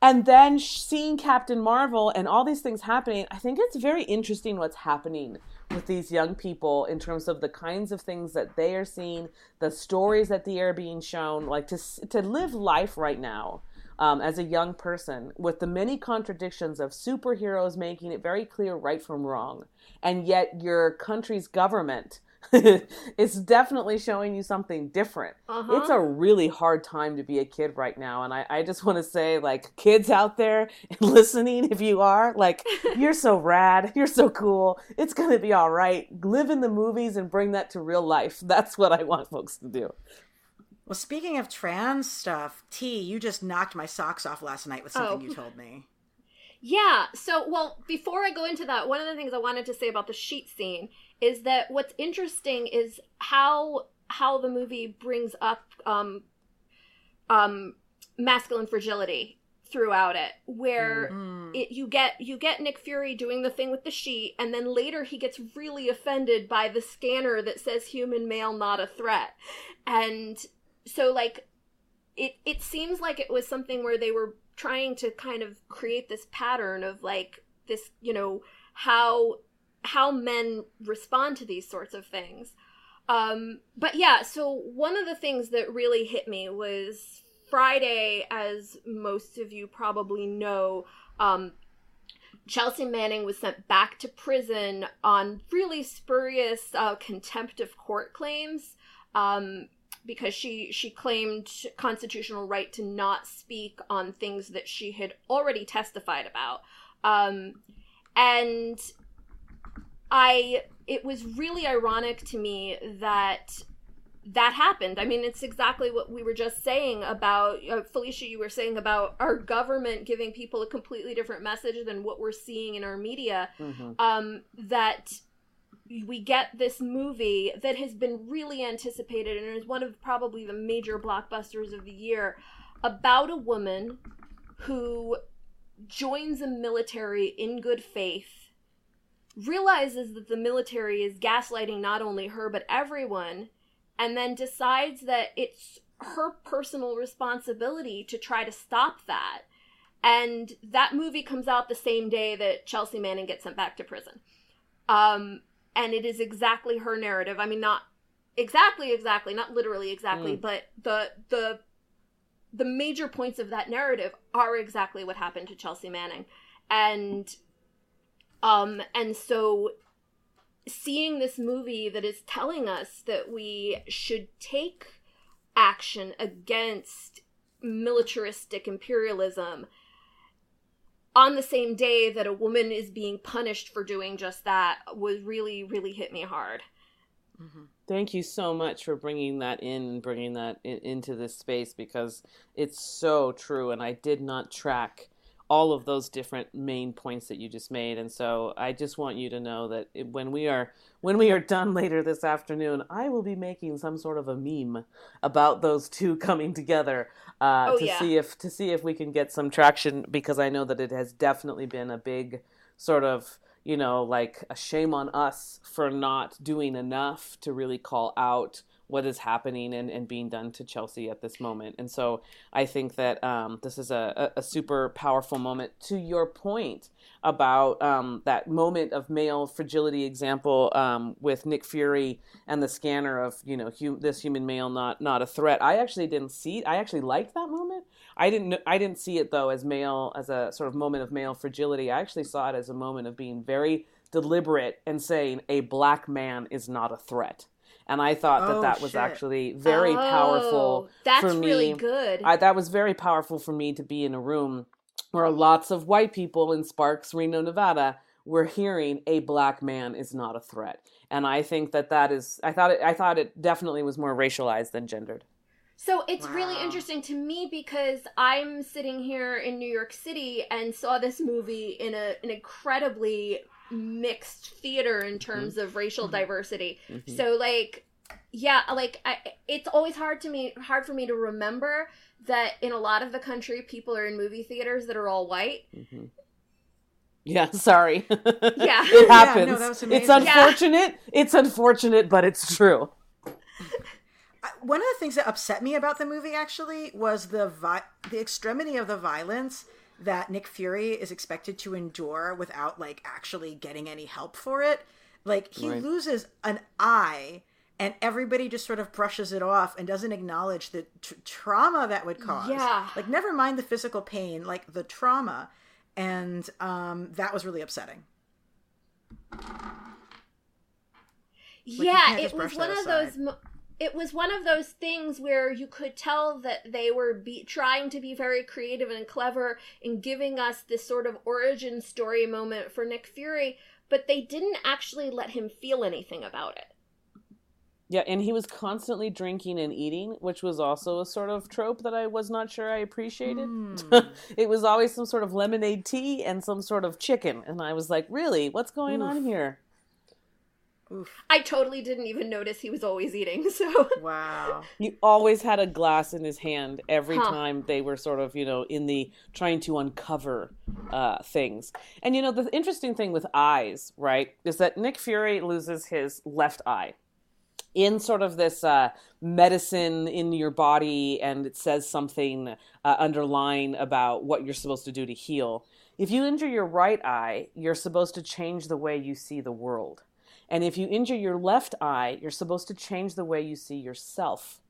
and then seeing Captain Marvel and all these things happening. I think it's very interesting what's happening with these young people in terms of the kinds of things that they are seeing, the stories that they are being shown, like to to live life right now. Um, as a young person, with the many contradictions of superheroes making it very clear right from wrong, and yet your country's government is definitely showing you something different. Uh-huh. It's a really hard time to be a kid right now. And I, I just want to say, like, kids out there listening, if you are, like, you're so rad. You're so cool. It's going to be all right. Live in the movies and bring that to real life. That's what I want folks to do. Well, speaking of trans stuff, T, you just knocked my socks off last night with something Oh. you told me. Yeah. So, well, before I go into that, one of the things I wanted to say about the sheet scene is that what's interesting is how how the movie brings up um um masculine fragility throughout it where Mm. it you get you get Nick Fury doing the thing with the sheet and then later he gets really offended by the scanner that says human male not a threat. And so like it it seems like it was something where they were trying to kind of create this pattern of like this, you know, how how men respond to these sorts of things. Um, but yeah, so one of the things that really hit me was Friday, as most of you probably know, um, Chelsea Manning was sent back to prison on really spurious uh, contempt of court claims. Um, because she she claimed constitutional right to not speak on things that she had already testified about um, and i it was really ironic to me that that happened. I mean, it's exactly what we were just saying about uh, Felicia. You were saying about our government giving people a completely different message than what we're seeing in our media. Mm-hmm. Um, that we get this movie that has been really anticipated and is one of probably the major blockbusters of the year about a woman who joins the military in good faith, realizes that the military is gaslighting not only her but everyone, and then decides that it's her personal responsibility to try to stop that. And that movie comes out the same day that Chelsea Manning gets sent back to prison. Um, and it is exactly her narrative. I mean, not exactly, exactly, not literally exactly, Mm. but the the the major points of that narrative are exactly what happened to Chelsea Manning, and um, and so seeing this movie that is telling us that we should take action against militaristic imperialism on the same day that a woman is being punished for doing just that was really really hit me hard Mhm. Thank you so much for bringing that in, and bringing that in, into this space because it's so true, and I did not track all of those different main points that you just made, and so I just want you to know that when we are when we are done later this afternoon, I will be making some sort of a meme about those two coming together uh, Oh, to yeah. see if to see if we can get some traction because I know that it has definitely been a big sort of you know, like a shame on us for not doing enough to really call out what is happening and, and being done to Chelsea at this moment. And so I think that um, this is a, a, super powerful moment. To your point about um, that moment of male fragility example um, with Nick Fury and the scanner of, you know, this human male not not a threat. I actually didn't see I actually liked that moment. I didn't I didn't see it though as male as a sort of moment of male fragility. I actually saw it as a moment of being very deliberate and saying a black man is not a threat. And I thought that Oh, that was shit. actually very Oh, powerful that's for me. really good I, that was very powerful for me to be in a room where lots of white people in Sparks, Reno, Nevada, were hearing a black man is not a threat. And I think that that is. I thought it. I thought it definitely was more racialized than gendered. So it's really interesting to me because I'm sitting here in New York City and saw this movie in a an incredibly mixed theater in terms of racial Mhm. diversity. Mhm. So like yeah, like I, it's always hard to me hard for me to remember that in a lot of the country people are in movie theaters that are all white. Mhm. Yeah, sorry. Yeah. it Yeah, no, happens. it's amazing. Yeah. unfortunate. It's unfortunate, but it's true. One of the things that upset me about the movie actually was the vi- the extremity of the violence that Nick Fury is expected to endure without like actually getting any help for it. Like he Right. loses an eye and everybody just sort of brushes it off and doesn't acknowledge the tr- trauma that would cause. Yeah. Like never mind the physical pain, like the trauma. And um that was really upsetting. you yeah, it was one that of those. mo- It was one of those things where you could tell that they were be, trying to be very creative and clever in giving us this sort of origin story moment for Nick Fury, but they didn't actually let him feel anything about it. Yeah, and he was constantly drinking and eating, which was also a sort of trope that I was not sure I appreciated. Hmm. it was always some sort of lemonade tea and some sort of chicken, and I was like, "Really? What's going on here?" Oof. I totally didn't even notice he was always eating. So Wow. He always had a glass in his hand every Huh. time they were sort of, you know, in the trying to uncover uh, things. And you know, the interesting thing with eyes, right, is that Nick Fury loses his left eye in sort of this uh, medicine in your body, and it says something uh, underlying about what you're supposed to do to heal. If you injure your right eye, you're supposed to change the way you see the world. And if you injure your left eye, you're supposed to change the way you see yourself.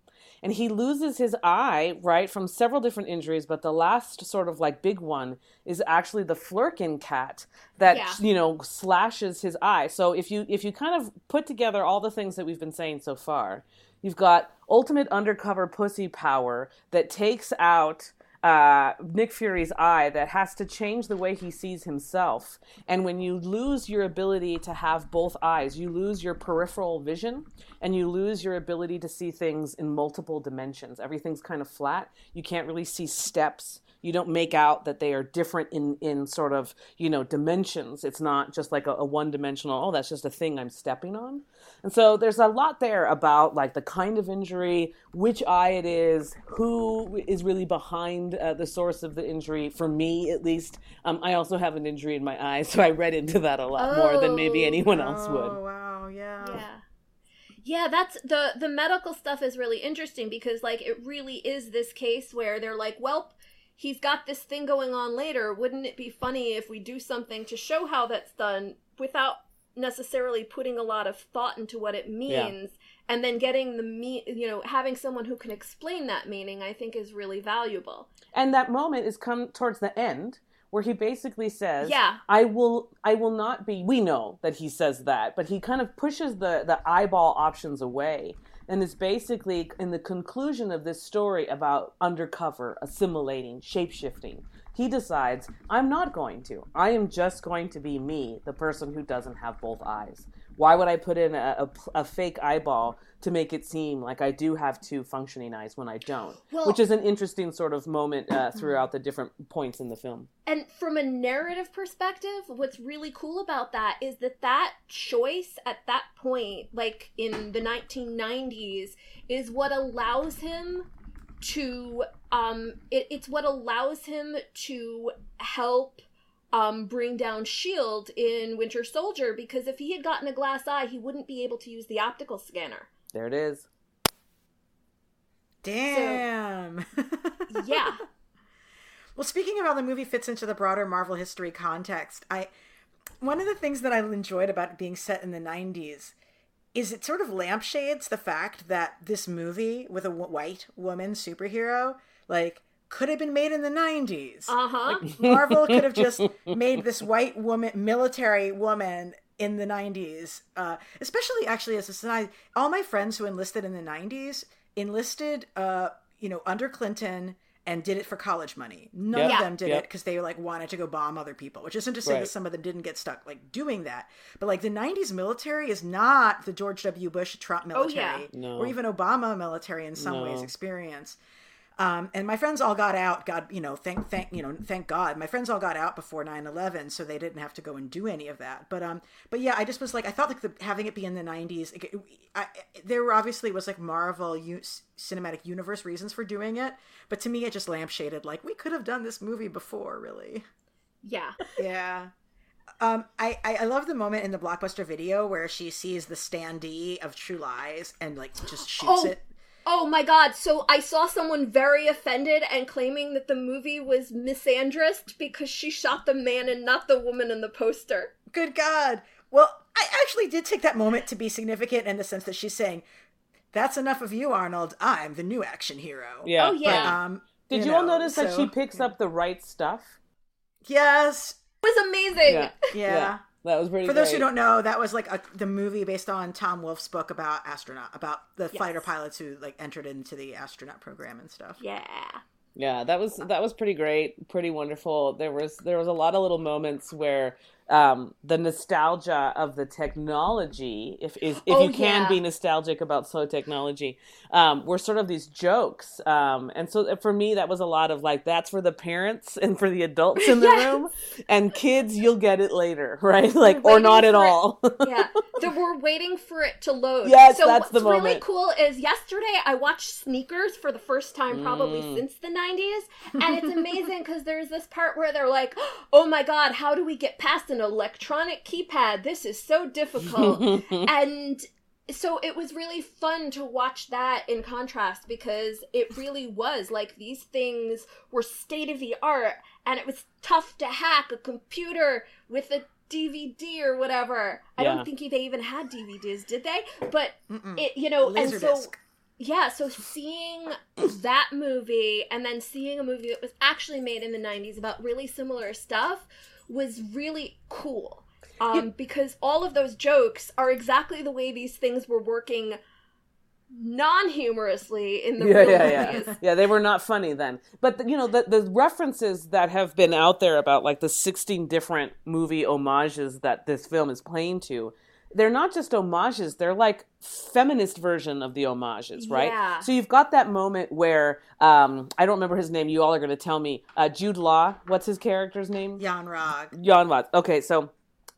And he loses his eye, right, from several different injuries, but the last sort of like big one is actually the Flerken cat that Yeah. you know slashes his eye. So if you if you kind of put together all the things that we've been saying so far, you've got ultimate undercover pussy power that takes out uh, Nick Fury's eye that has to change the way he sees himself. And when you lose your ability to have both eyes, you lose your peripheral vision and you lose your ability to see things in multiple dimensions. Everything's kind of flat. You can't really see steps you don't make out that they are different in in sort of you know dimensions it's not just like a, a one dimensional oh that's just a thing i'm stepping on and so there's a lot there about like the kind of injury which eye it is who is really behind uh, the source of the injury for me at least um, i also have an injury in my eye so i read into that a lot oh. more than maybe oh. anyone else would oh wow yeah yeah yeah, that's the the medical stuff is really interesting because like it really is this case where they're like, well, he's got this thing going on later. Wouldn't it be funny if we do something to show how that's done without necessarily putting a lot of thought into what it means yeah. and then getting the me you know having someone who can explain that meaning i think is really valuable and that moment is come towards the end where he basically says yeah i will i will not be we know that he says that but he kind of pushes the the eyeball options away and it's basically in the conclusion of this story about undercover, assimilating, shapeshifting. He decides, I'm not going to. I am just going to be me, the person who doesn't have both eyes. Why would I put in a, a, a fake eyeball to make it seem like I do have two functioning eyes when I don't, well, which is an interesting sort of moment uh, throughout the different points in the film. And from a narrative perspective, what's really cool about that is that that choice at that point, like in the 1990s, is what allows him to um it, it's what allows him to help um, bring down Shield in Winter Soldier because if he had gotten a glass eye, he wouldn't be able to use the optical scanner. There it is. Damn. So, yeah. Well, speaking of how the movie fits into the broader Marvel history context, I one of the things that I enjoyed about being set in the 90s is it sort of lampshades the fact that this movie with a white woman superhero like could have been made in the 90s. Uh-huh. Like Marvel could have just made this white woman military woman in the 90s, uh, especially actually as a society. All my friends who enlisted in the 90s enlisted, uh, you know, under Clinton and did it for college money. None yep. of them did yep. it because they like wanted to go bomb other people, which isn't to say right. that some of them didn't get stuck like doing that. But like the 90s military is not the George W. Bush Trump military oh, yeah. no. or even Obama military in some no. ways experience. Um, and my friends all got out. God, you know, thank, thank, you know, thank God, my friends all got out before 9-11, so they didn't have to go and do any of that. But, um, but yeah, I just was like, I thought like the, having it be in the nineties, there were obviously was like Marvel U- cinematic universe reasons for doing it, but to me, it just lampshaded like we could have done this movie before, really. Yeah. Yeah. Um, I, I love the moment in the blockbuster video where she sees the standee of True Lies and like just shoots oh, it. Oh my god, so I saw someone very offended and claiming that the movie was misandrist because she shot the man and not the woman in the poster. Good god. Well, I actually did take that moment to be significant in the sense that she's saying, That's enough of you, Arnold. I'm the new action hero. Yeah. Oh, yeah. But, um, Did you, you all notice so, that she picks yeah. up the right stuff? Yes. It was amazing. yeah. yeah. yeah. That was pretty. For those who don't know, that was like a, the movie based on Tom Wolfe's book about astronaut, about the yes. fighter pilots who like entered into the astronaut program and stuff. Yeah. Yeah, that was that was pretty great, pretty wonderful. There was there was a lot of little moments where um, the nostalgia of the technology, if if, if oh, you can yeah. be nostalgic about slow technology, um, were sort of these jokes. Um, and so uh, for me, that was a lot of like, that's for the parents and for the adults in the yes. room, and kids, you'll get it later, right? Like, or not at all. yeah, so we're waiting for it to load. Yes, so that's the moment. What's really cool is yesterday I watched Sneakers for the first time probably mm. since the '90s, and it's amazing because there's this part where they're like, "Oh my god, how do we get past an electronic keypad. This is so difficult. and so it was really fun to watch that in contrast because it really was like these things were state of the art and it was tough to hack a computer with a DVD or whatever. Yeah. I don't think they even had DVDs, did they? But Mm-mm. it, you know, Laser and so disc. yeah, so seeing that movie and then seeing a movie that was actually made in the 90s about really similar stuff was really cool. Um, yeah. because all of those jokes are exactly the way these things were working non-humorously in the yeah, real yeah, movies. yeah. Yeah, they were not funny then. But the, you know, the the references that have been out there about like the 16 different movie homages that this film is playing to, they're not just homages, they're like feminist version of the homages, right? Yeah. So you've got that moment where um I don't remember his name, you all are going to tell me. Uh Jude Law, what's his character's name? Yon-Rogg. Jan Watts. Okay, so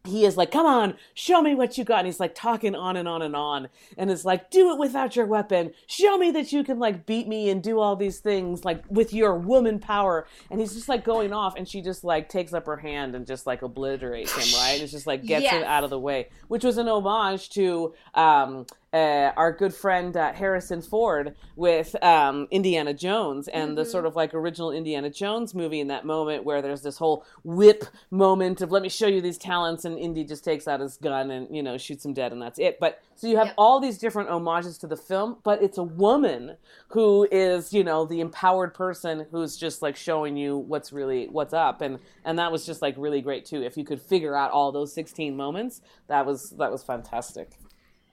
he is like, come on, show me what you got. And he's like talking on and on and on. And it's like, do it without your weapon. Show me that you can like beat me and do all these things like with your woman power. And he's just like going off. And she just like takes up her hand and just like obliterates him, right? It's just like gets him Yes. out of the way, which was an homage to um, uh, our good friend uh, Harrison Ford with um, Indiana Jones and the sort of like original Indiana Jones movie in that moment where there's this whole whip moment of let me show you these talents and Indy just takes out his gun and you know shoots him dead and that's it. But so you have Yep. all these different homages to the film, but it's a woman who is you know the empowered person who's just like showing you what's really what's up and and that was just like really great too. If you could figure out all those 16 moments, that was that was fantastic.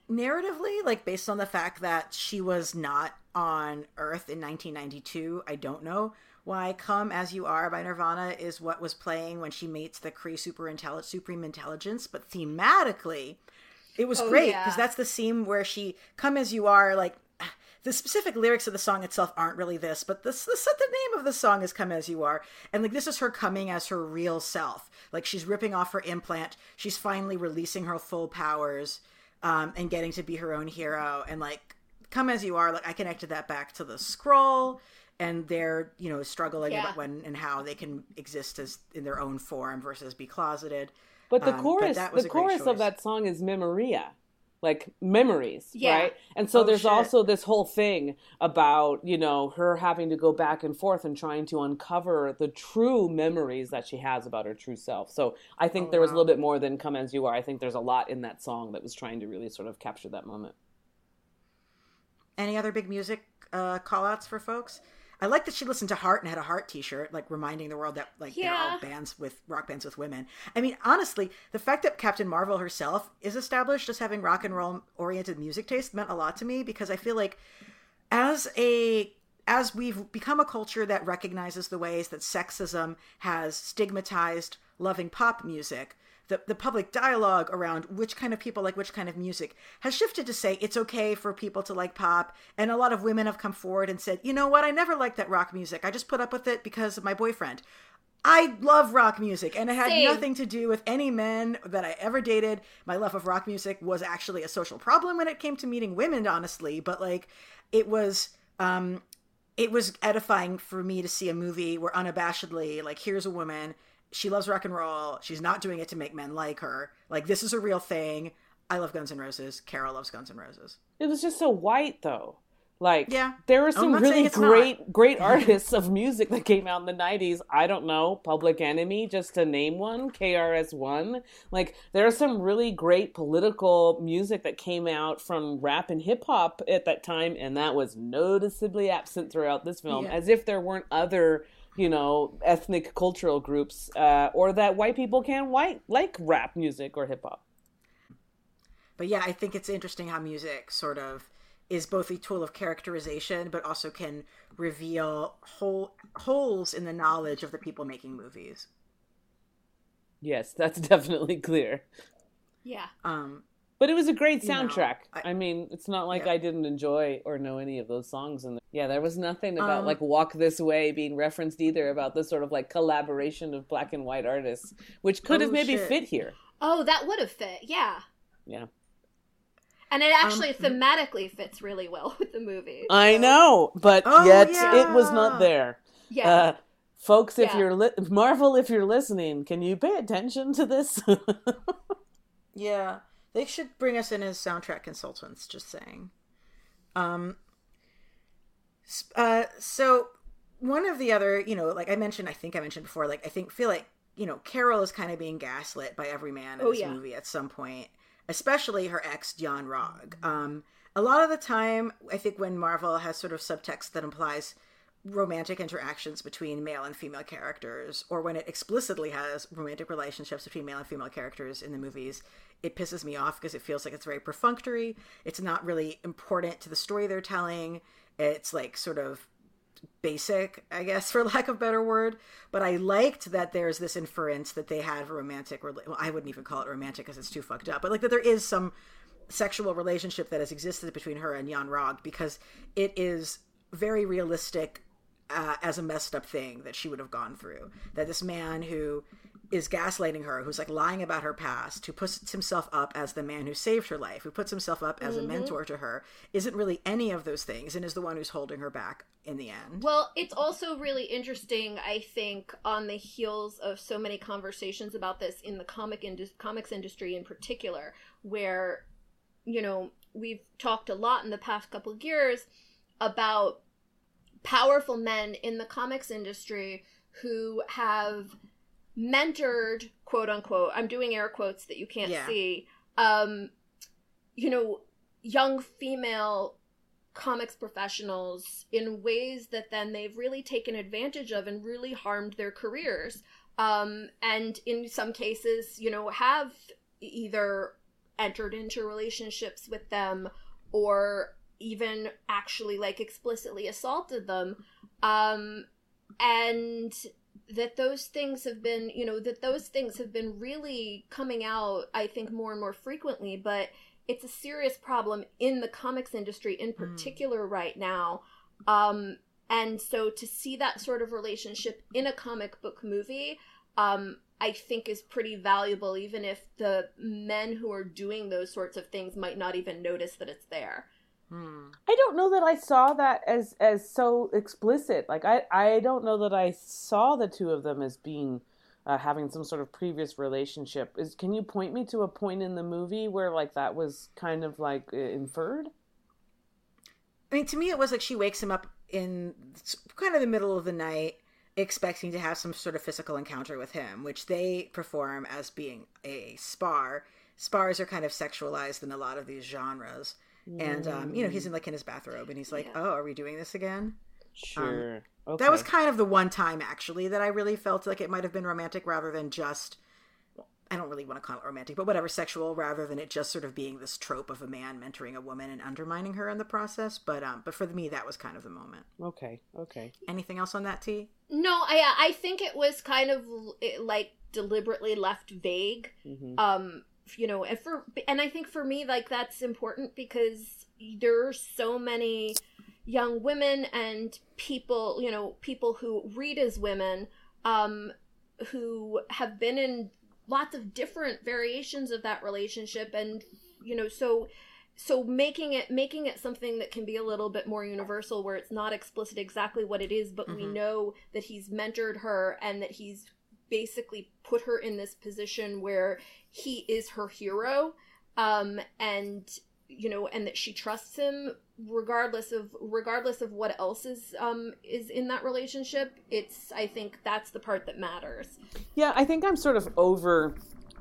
Narratively, like based on the fact that she was not on Earth in 1992, I don't know why "Come as You Are" by Nirvana is what was playing when she meets the Kree super intelli- supreme intelligence, but thematically, it was Oh, great yeah. because that's the scene where she "Come as You Are" like. The specific lyrics of the song itself aren't really this, but this, this the name of the song is "Come as You Are," and like this is her coming as her real self. Like she's ripping off her implant, she's finally releasing her full powers, um, and getting to be her own hero and like come as you are like i connected that back to the Skrull and they're you know struggling Yeah. about when and how they can exist as in their own form versus be closeted But the Um, but chorus, that the chorus choice. of that song is memoria, like memories, Yeah. right? And so Oh, there's shit. also this whole thing about you know her having to go back and forth and trying to uncover the true memories that she has about her true self. So I think Oh, there was a little bit more than "Come as You Are." I think there's a lot in that song that was trying to really sort of capture that moment. any other big music uh call outs for folks i like that she listened to heart and had a heart t-shirt like reminding the world that like they're all bands with rock bands with women. I mean honestly the fact that captain marvel herself is established as having rock and roll oriented music taste meant a lot to me because i feel like as a as we've become a culture that recognizes the ways that sexism has stigmatized loving pop music the, the public dialogue around which kind of people like which kind of music has shifted to say it's okay for people to like pop and a lot of women have come forward and said you know what i never liked that rock music i just put up with it because of my boyfriend I love rock music, and it had Same. nothing to do with any men that I ever dated. My love of rock music was actually a social problem when it came to meeting women, honestly. But like, it was, um, it was edifying for me to see a movie where unabashedly, like, here's a woman, she loves rock and roll, she's not doing it to make men like her. Like, this is a real thing. I love Guns N' Roses. Carol loves Guns N' Roses. It was just so white though. Like Yeah. there were some really it's not. great great artists of music that came out in the 90s. I don't know, Public Enemy just to name one, KRS-One. Like there are some really great political music that came out from rap and hip hop at that time and that was noticeably absent throughout this film Yeah. as if there weren't other you know, ethnic cultural groups, uh, or that white people can't white like rap music or hip hop. But yeah, I think it's interesting how music sort of is both a tool of characterization, but also can reveal hole, holes in the knowledge of the people making movies. Yes, that's definitely clear. Yeah. Um, But it was a great You know, soundtrack. I, I- mean, it's not like Yeah. I didn't enjoy or know any of those songs. And yeah, there was nothing about Um, like "Walk This Way" being referenced either about this sort of like collaboration of black and white artists, which could have Oh, maybe shit. fit here. Oh, that would have fit. Yeah. Yeah, And it actually Um, thematically fits really well with the movie. I know, but Oh, yet it was not there. Yeah. Uh, folks, if Yeah. you're li- Marvel, if you're listening, can you pay attention to this? yeah, they should bring us in as soundtrack consultants. Just saying. Um. Uh. So one of the other, you know, like I mentioned, I think I mentioned before, like I think feel like you know Carol is kind of being gaslit by every man in Oh, this yeah. movie at some point, especially her ex Yon-Rogg. Um. A lot of the time, I think when Marvel has sort of subtext that implies romantic interactions between male and female characters or when it explicitly has romantic relationships between male and female characters in the movies it pisses me off because it feels like it's very perfunctory. It's not really important to the story they're telling. It's like sort of basic i guess for lack of a better word. But i liked that there's this inference that they had romantic well i wouldn't even call it romantic because it's too fucked up but like that there is some sexual relationship that has existed between her and Yon-Rogg because it is very realistic uh, as a messed up thing that she would have gone through. That this man who is gaslighting her, who's like lying about her past, who puts himself up as the man who saved her life, who puts himself up as mm-hmm. a mentor to her, isn't really any of those things and is the one who's holding her back in the end. Well, it's also really interesting, I think, on the heels of so many conversations about this in the comic comics industry in particular, where, you know, we've talked a lot in the past couple of years about powerful men in the comics industry who have mentored quote unquote i'm doing air quotes that you can't yeah. see um you know young female comics professionals in ways that then they've really taken advantage of and really harmed their careers um and in some cases you know have either entered into relationships with them or even actually like explicitly assaulted them um and that those things have been you know that those things have been really coming out i think more and more frequently but it's a serious problem in the comics industry in hmm. particular mm. right now um and so to see that sort of relationship in a comic book movie um I think is pretty valuable, even if the men who are doing those sorts of things might not even notice that it's there. Hmm. I don't know that I saw that as as so explicit. Like I I don't know that I saw the two of them as being uh, having some sort of previous relationship. Is can you point me to a point in the movie where like that was kind of like inferred? I mean, to me, it was like she wakes him up in kind of the middle of the night, expecting to have some sort of physical encounter with him, which they perform as being a spar. Spars are kind of sexualized in a lot of these genres and um, you know he's in like in his bathrobe and he's like yeah. oh are we doing this again? Sure um, okay. that was kind of the one time actually that i really felt like it might have been romantic rather than just i don't really want to call it romantic but whatever sexual rather than it just sort of being this trope of a man mentoring a woman and undermining her in the process. But um but for me that was kind of the moment. Okay okay. Anything else on that t? No i i think it was kind of like deliberately left vague. Mm-hmm. um you know and for and i think for me like that's important because there are so many young women and people you know people who read as women um who have been in lots of different variations of that relationship and you know so so making it making it something that can be a little bit more universal where it's not explicit exactly what it is but mm-hmm. we know that he's mentored her and that he's basically put her in this position where he is her hero um and you know and that she trusts him regardless of regardless of what else is um is in that relationship. It's i think that's the part that matters. Yeah i think i'm sort of over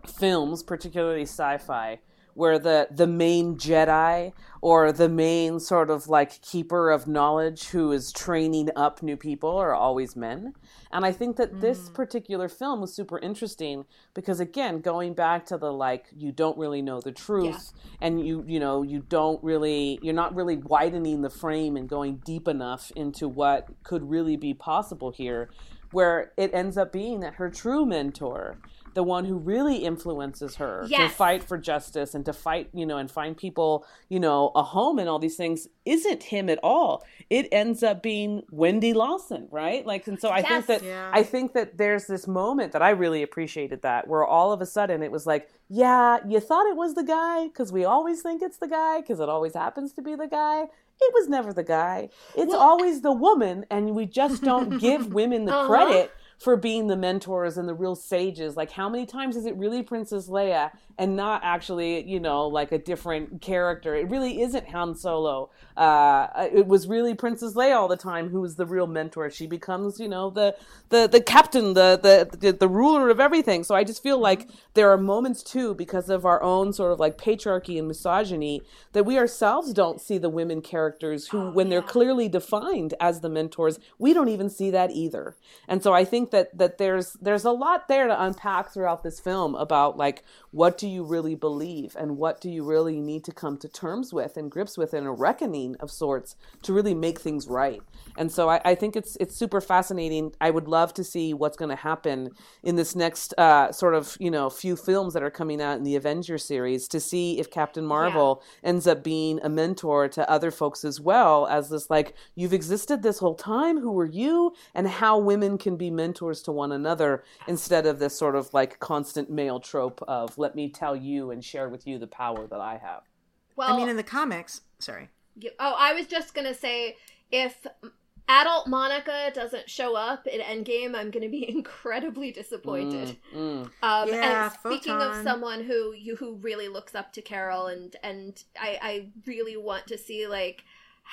films particularly sci-fi where the the main Jedi or the main sort of like keeper of knowledge who is training up new people are always men. And I think that mm. this particular film was super interesting because again, going back to the like you don't really know the truth yeah. and you you know, you don't really you're not really widening the frame and going deep enough into what could really be possible here where it ends up being that her true mentor the one who really influences her yes. to fight for justice and to fight, you know, and find people, you know, a home and all these things isn't him at all. It ends up being Wendy Lawson, right? Like, and so I yes. think that yeah. I think that there's this moment that I really appreciated that where all of a sudden it was like, yeah, you thought it was the guy because we always think it's the guy because it always happens to be the guy. It was never the guy. It's well, always the woman, and we just don't give women the uh-huh. credit for being the mentors and the real sages. Like, how many times is it really Princess Leia and not actually, you know, like a different character? It really isn't Han Solo. Uh, it was really Princess Leia all the time who was the real mentor. She becomes, you know, the the the captain, the the the, the ruler of everything. So I just feel like there are moments too, because of our own sort of like patriarchy and misogyny, that we ourselves don't see the women characters who, when they're clearly defined as the mentors, we don't even see that either. And so I think that that there's there's a lot there to unpack throughout this film about like what do you really believe and what do you really need to come to terms with and grips with in a reckoning of sorts to really make things right. And so I, I think it's it's super fascinating. I would love to see what's going to happen in this next uh, sort of you know few films that are coming out in the Avengers series to see if Captain Marvel yeah. ends up being a mentor to other folks as well as this like you've existed this whole time. Who were you? And how women can be mentors to one another instead of this sort of like constant male trope of let me tell you and share with you the power that I have. Well, I mean, in the comics, sorry. Oh, I was just gonna say if adult Monica doesn't show up in Endgame, I'm going to be incredibly disappointed. Mm, mm. Um, yeah, and speaking photon. of someone who you who really looks up to Carol, and and I, I really want to see like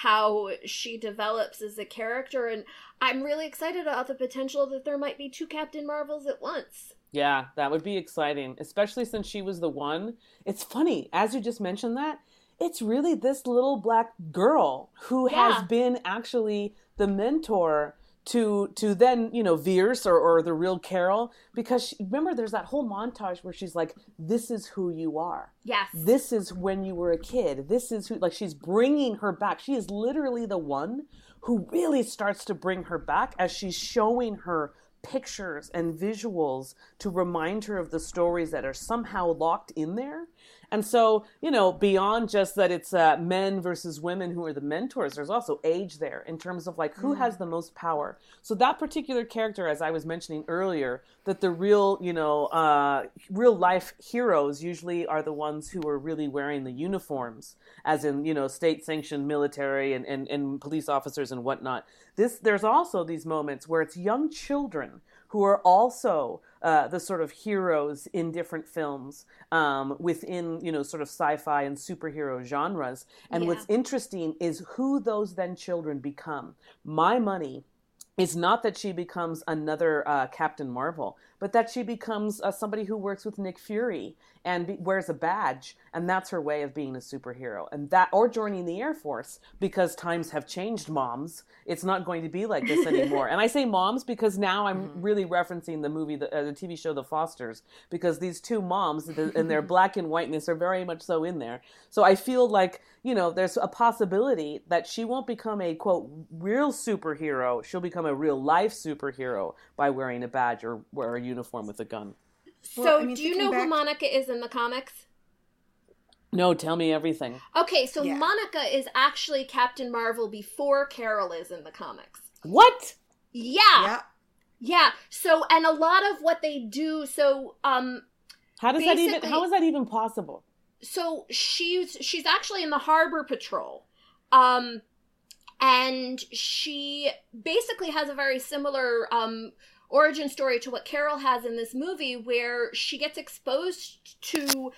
how she develops as a character, and I'm really excited about the potential that there might be two Captain Marvels at once. Yeah, that would be exciting, especially since she was the one. It's funny, as you just mentioned that, it's really this little black girl who yeah. has been actually the mentor to to then you know Vers or, or the real Carol because she, remember there's that whole montage where she's like this is who you are. Yes. This is when you were a kid. This is who like she's bringing her back. She is literally the one who really starts to bring her back as she's showing her pictures and visuals to remind her of the stories that are somehow locked in there and so, you know, beyond just that it's uh, men versus women who are the mentors, there's also age there in terms of like who mm. has the most power. So that particular character, as I was mentioning earlier, that the real, you know, uh, real life heroes usually are the ones who are really wearing the uniforms, as in, you know, state sanctioned military and, and, and police officers and whatnot. This, there's also these moments where it's young children who are also uh, the sort of heroes in different films um, within you know sort of sci-fi and superhero genres. And yeah. what's interesting is who those then children become. My money is not that she becomes another uh, Captain Marvel, but that she becomes uh, somebody who works with Nick Fury and be- wears a badge, and that's her way of being a superhero. And that, or joining the Air Force, because times have changed, moms. It's not going to be like this anymore. and I say moms because now I'm mm-hmm. really referencing the movie, the, uh, the TV show, The Fosters, because these two moms the, and their black and whiteness are very much so in there. So I feel like you know, there's a possibility that she won't become a quote real superhero. She'll become a real life superhero by wearing a badge or wear a uniform with a gun. So, well, I mean, do you know back... who Monica is in the comics? No, tell me everything. Okay, so yeah. Monica is actually Captain Marvel before Carol is in the comics. What? Yeah. Yeah. Yeah. So, and a lot of what they do, so um How does that even how is that even possible? So she's she's actually in the harbor patrol. Um and she basically has a very similar um origin story to what Carol has in this movie, where she gets exposed to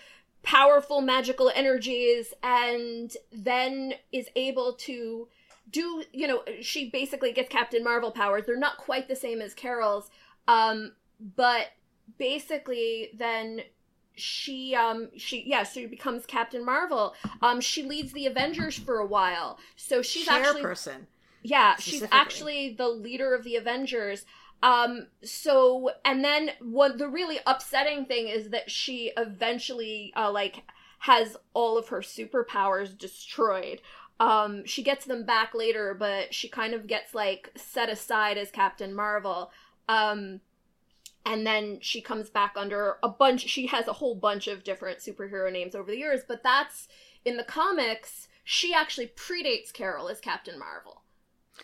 powerful magical energies and then is able to do, you know, she basically gets Captain Marvel powers. They're not quite the same as Carol's, um, but basically then she um she yeah she becomes captain marvel um she leads the avengers for a while so she's actually person yeah she's actually the leader of the avengers um, so, and then what the really upsetting thing is that she eventually, uh, like, has all of her superpowers destroyed. Um, she gets them back later, but she kind of gets, like, set aside as Captain Marvel. Um, and then she comes back under a bunch, she has a whole bunch of different superhero names over the years, but that's in the comics, she actually predates Carol as Captain Marvel.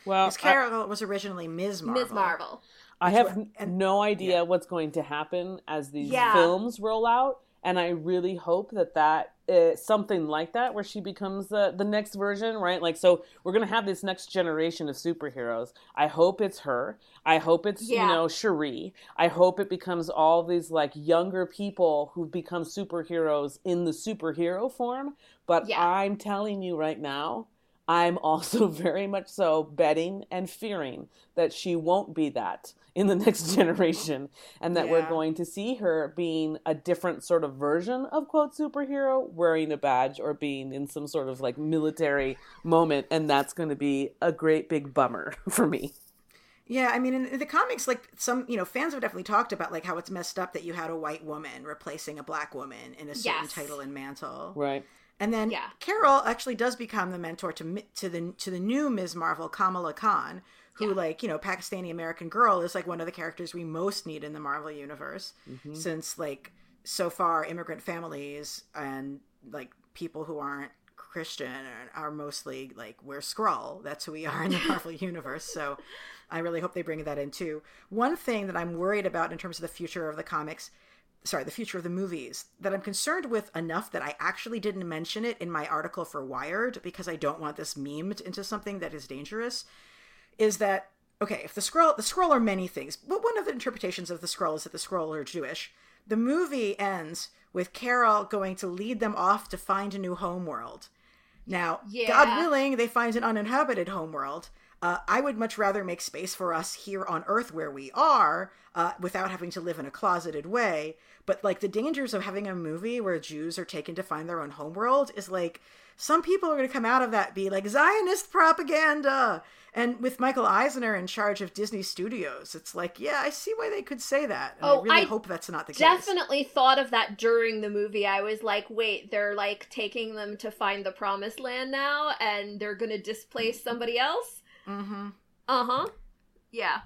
Well, Carol I, was originally Ms. Marvel. Ms. Marvel. I have and, no idea yeah. what's going to happen as these yeah. films roll out. And I really hope that that uh, something like that where she becomes the the next version, right? Like so we're going to have this next generation of superheroes. I hope it's her. I hope it's Yeah. you know Shuri. I hope it becomes all these like younger people who've become superheroes in the superhero form, but Yeah. I'm telling you right now, I'm also very much so betting and fearing that she won't be that in the next generation and that we're going to see her being a different sort of version of quote superhero wearing a badge or being in some sort of like military moment and that's going to be a great big bummer for me Yeah, I mean, in, in the comics, like some, you know, fans have definitely talked about like how it's messed up that you had a white woman replacing a black woman in a certain Yes. title and mantle. right And then Yeah. Carol actually does become the mentor to to the to the new Ms. Marvel, Kamala Khan, who Yeah. like you know Pakistani American girl is like one of the characters we most need in the Marvel universe, mm-hmm. since like so far immigrant families and like people who aren't Christian are, are mostly like we're Skrull. That's who we are in the Marvel universe. So I really hope they bring that in too. One thing that I'm worried about in terms of the future of the comics sorry, the future of the movies that I'm concerned with enough that I actually didn't mention it in my article for Wired because I don't want this memed into something that is dangerous. Is that okay? If the Skrull, the Skrull are many things, but one of the interpretations of the Skrull is that the Skrull are Jewish. The movie ends with Carol going to lead them off to find a new homeworld. Now, Yeah. God willing, they find an uninhabited homeworld. Uh, I would much rather make space for us here on Earth where we are, uh, without having to live in a closeted way. But like the dangers of having a movie where Jews are taken to find their own homeworld is like some people are going to come out of that be like Zionist propaganda. And with Michael Eisner in charge of Disney Studios, it's like, yeah, I see why they could say that. And Oh, I really I hope that's not the case. Definitely thought of that during the movie. I was like, wait, they're like taking them to find the promised land now and they're going to displace somebody else? Mm-hmm. Uh huh. Yeah.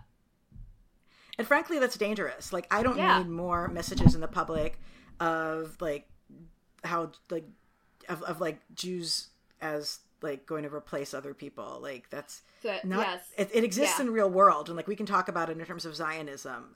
And frankly, that's dangerous. Like, I don't Yeah. need more messages in the public of like how like of, of like Jews as like going to replace other people. Like that's So, not yes. it, it exists Yeah. in real world and like we can talk about it in terms of Zionism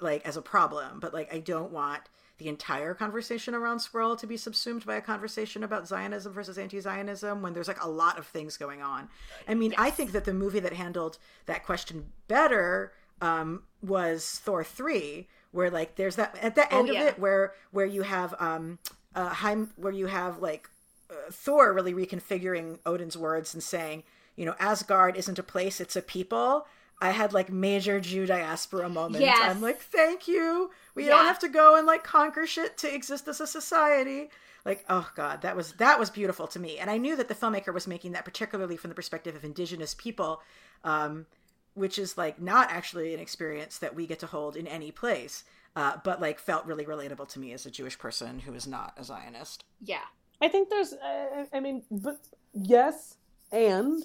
like as a problem, but like I don't want the entire conversation around Skrull to be subsumed by a conversation about Zionism versus anti-Zionism when there's like a lot of things going on. I mean, I think that the movie that handled that question better um, was Thor three, where like there's that at the Oh, end yeah. of it where where you have um uh Heim, where you have like uh, Thor really reconfiguring Odin's words and saying, you know, Asgard isn't a place, it's a people. I had like major Jew diaspora moments. Yes. I'm like, thank you. We Yeah. don't have to go and like conquer shit to exist as a society. Like, oh god, that was that was beautiful to me. And I knew that the filmmaker was making that particularly from the perspective of indigenous people, um, which is like not actually an experience that we get to hold in any place. Uh, but like felt really relatable to me as a Jewish person who is not a Zionist. yeah. I think there's, uh, I mean, but yes, and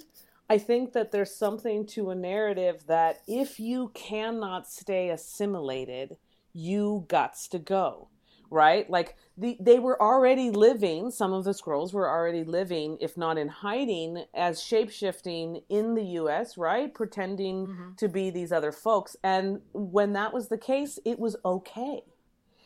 I think that there's something to a narrative that if you cannot stay assimilated, you guts to go, right? Like the they were already living. Some of the Skrulls were already living, if not in hiding, as shapeshifting in the U.S., right? Pretending mm-hmm. to be these other folks, and when that was the case, it was okay.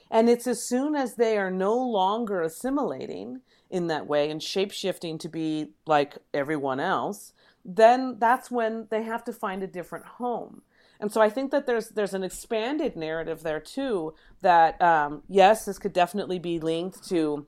And it's as soon as they are no longer assimilating in that way and shapeshifting to be like everyone else, then that's when they have to find a different home. And so I think that there's there's an expanded narrative there too. That um, yes, this could definitely be linked to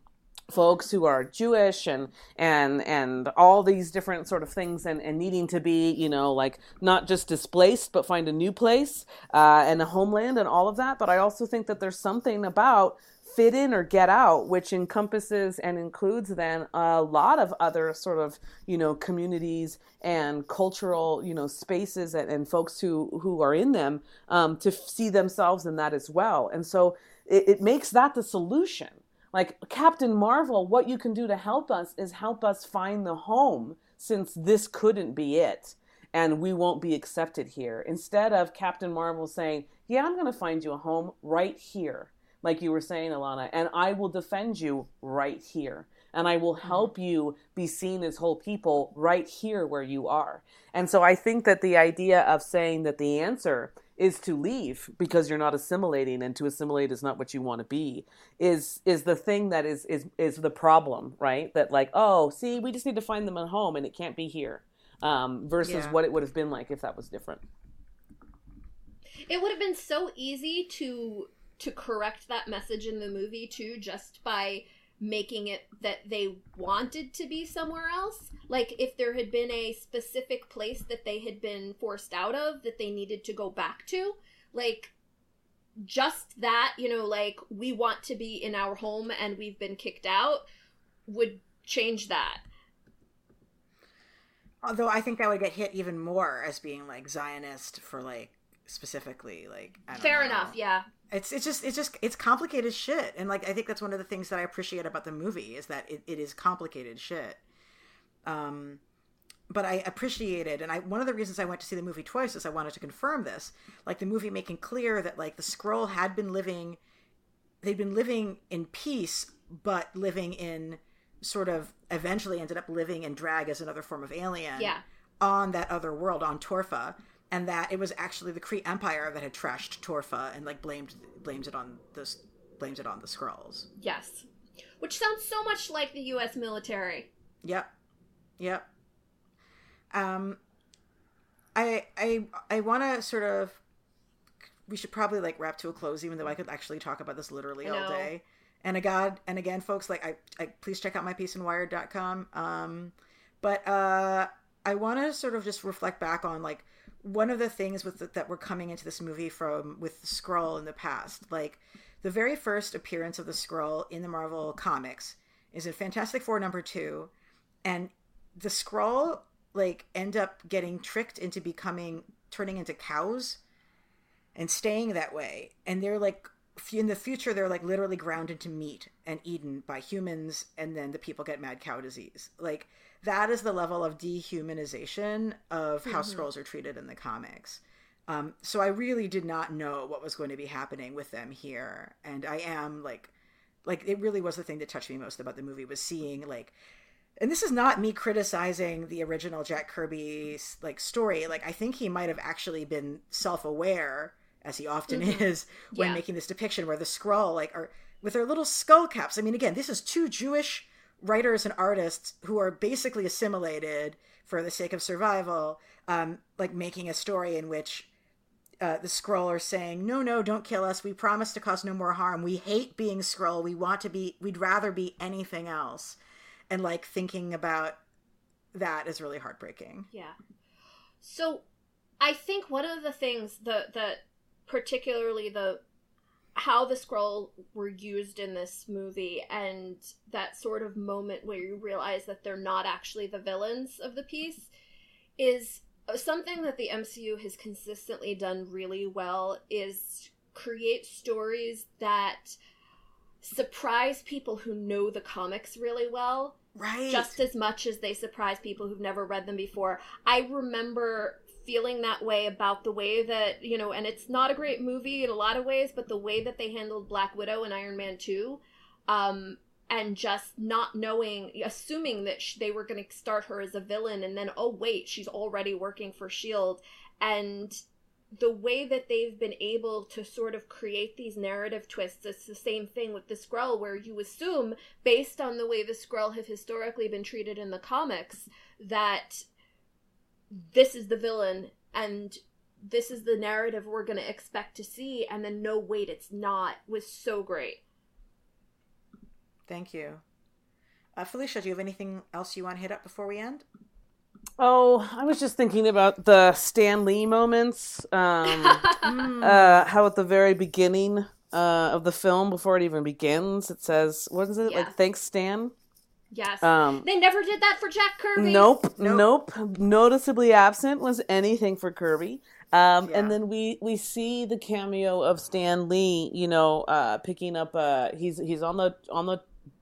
folks who are Jewish and and and all these different sort of things and, and needing to be you know like not just displaced but find a new place uh, and a homeland and all of that but I also think that there's something about fit in or get out which encompasses and includes then a lot of other sort of you know communities and cultural you know spaces and, and folks who who are in them um, to see themselves in that as well and so it, it makes that the solution like Captain Marvel, what you can do to help us is help us find the home since this couldn't be it and we won't be accepted here. Instead of Captain Marvel saying, Yeah, I'm going to find you a home right here, like you were saying, Elana, and I will defend you right here. And I will help you be seen as whole people right here where you are. And so I think that the idea of saying that the answer is to leave because you're not assimilating and to assimilate is not what you want to be is is the thing that is is is the problem right that like oh see we just need to find them at home and it can't be here um, versus Yeah. what it would have been like if that was different It would have been so easy to to correct that message in the movie too, just by making it that they wanted to be somewhere else. Like if there had been a specific place that they had been forced out of that they needed to go back to, like just that, you know, like we want to be in our home and we've been kicked out would change that. Although I think that would get hit even more as being like Zionist for like specifically like I don't Fair know. enough, yeah. It's it's just it's just it's complicated shit, and like I think that's one of the things that I appreciate about the movie is that it, it is complicated shit. Um, but I appreciated, and I one of the reasons I went to see the movie twice is I wanted to confirm this, like the movie making clear that like the Skrull had been living, they'd been living in peace, but living in sort of eventually ended up living in drag as another form of alien Yeah. on that other world on Torfa, and that it was actually the Kree Empire that had trashed Torfa and like blamed blamed it on this blames it on the Skrulls. Yes. Which sounds so much like the US military. Yep, yep. Um, I I I want to sort of. We should probably like wrap to a close, even though I could actually talk about this literally all day. And again, and again, folks, like I, I please check out my piece in Wired.com. Um, but uh, I want to sort of just reflect back on like one of the things with the, that we're coming into this movie from with the Skrull in the past, like the very first appearance of the Skrull in the Marvel comics is in Fantastic Four number two, and the Skrull like end up getting tricked into becoming turning into cows and staying that way. And they're like in the future they're like literally ground into meat and eaten by humans and then the people get mad cow disease. Like that is the level of dehumanization of how Skrulls are treated in the comics um, so i really did not know what was going to be happening with them here and i am like like it really was the thing that touched me most about the movie was seeing like and this is not me criticizing the original Jack Kirby's like story. Like I think he might have actually been self-aware, as he often is, when Yeah. making this depiction where the Skrull like are with their little skull caps. I mean, again, this is two Jewish writers and artists who are basically assimilated for the sake of survival, um, like making a story in which uh, the Skrull are saying, "No, no, don't kill us. We promise to cause no more harm. We hate being Skrull. We want to be. We'd rather be anything else." And like thinking about that is really heartbreaking. Yeah. So I think one of the things the that particularly the how the Skrull were used in this movie and that sort of moment where you realize that they're not actually the villains of the piece is something that the MCU has consistently done really well is create stories that surprise people who know the comics really well Right. just as much as they surprise people who've never read them before. I remember feeling that way about the way that, you know, and it's not a great movie in a lot of ways, but the way that they handled Black Widow and Iron Man 2, um, and just not knowing, assuming that sh- they were going to start her as a villain, and then, oh, wait, she's already working for S.H.I.E.L.D. And the way that they've been able to sort of create these narrative twists, it's the same thing with the Skrull, where you assume based on the way the Skrull have historically been treated in the comics, that this is the villain and this is the narrative we're going to expect to see, and then no, wait, it's not, was so great. Thank you. Uh, Felicia, do you have anything else you want to hit up before we end? Oh, I was just thinking about the Stan Lee moments. Um, uh, how at the very beginning uh, of the film, before it even begins, it says, "What is it? Yeah. Like, thanks, Stan." Yes. Um, they never did that for Jack Kirby. Nope, Nope. nope, Noticeably absent was anything for Kirby. Um, Yeah. And then we we see the cameo of Stan Lee. You know, uh, picking up. Uh, he's he's on the on the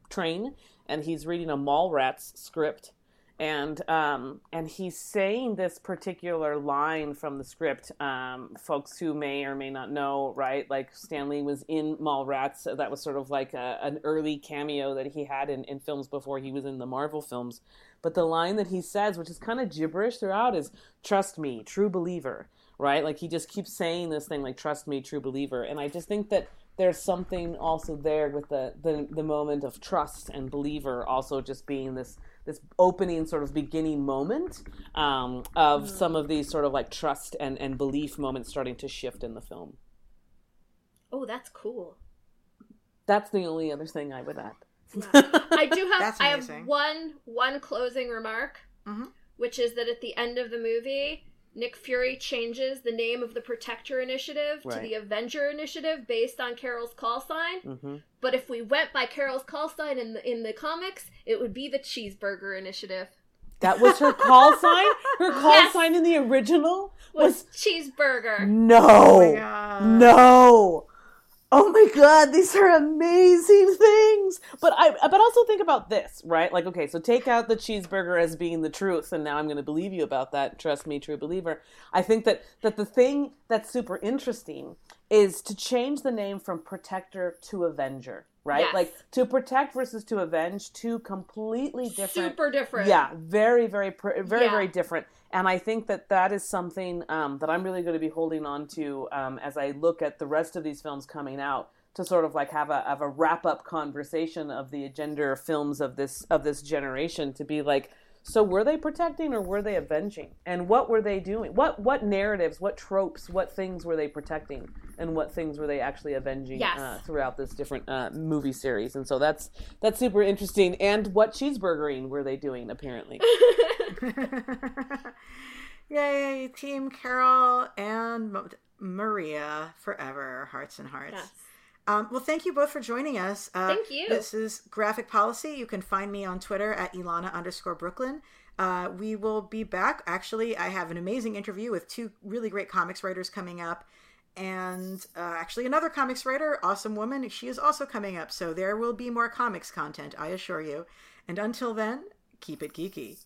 train and he's reading a Mallrats script. And um, and he's saying this particular line from the script. Um, folks who may or may not know, right? Like Stan Lee was in Mallrats. So that was sort of like a, an early cameo that he had in, in films before he was in the Marvel films. But the line that he says, which is kind of gibberish throughout, is "Trust me, true believer." right? Like he just keeps saying this thing like trust me, true believer. And I just think that there's something also there with the the, the moment of trust and believer also just being this this opening sort of beginning moment um, of mm. some of these sort of like trust and, and belief moments starting to shift in the film. Oh, that's cool. That's the only other thing I would add. I do have I have one one closing remark, mm-hmm. which is that at the end of the movie, Nick Fury changes the name of the Protector Initiative right. to the Avenger Initiative based on Carol's call sign. Mm-hmm. But if we went by Carol's call sign in the in the comics, it would be the Cheeseburger Initiative. That was her call sign. Her call yes. sign in the original was, was cheeseburger. No, oh no oh my god these are amazing things. But i but also think about this right? Like okay so take out the cheeseburger as being the truth and now i'm going to believe you about that. Trust me true believer. I think that that the thing that's super interesting is to change the name from protector to avenger right? Yes. like to protect versus to avenge two completely different super different. Yeah very very very yeah. very different and I think that that is something um, that I'm really going to be holding on to um, as I look at the rest of these films coming out to sort of like have a have a wrap up conversation of the gender films of this of this generation to be like so were they protecting or were they avenging? And what were they doing? What what narratives what tropes what things were they protecting? And what things were they actually avenging yes. uh, throughout this different uh, movie series? And so that's that's super interesting. And what cheeseburgering were they doing apparently Yay, Team Carol and Maria forever, hearts and hearts. Yes. Um, well, thank you both for joining us. Uh, thank you. This is Graphic Policy. You can find me on Twitter at Elana underscore Brooklyn. Uh, we will be back. Actually, I have an amazing interview with two really great comics writers coming up. And uh, actually, another comics writer, awesome woman, she is also coming up. So there will be more comics content, I assure you. And until then, keep it geeky.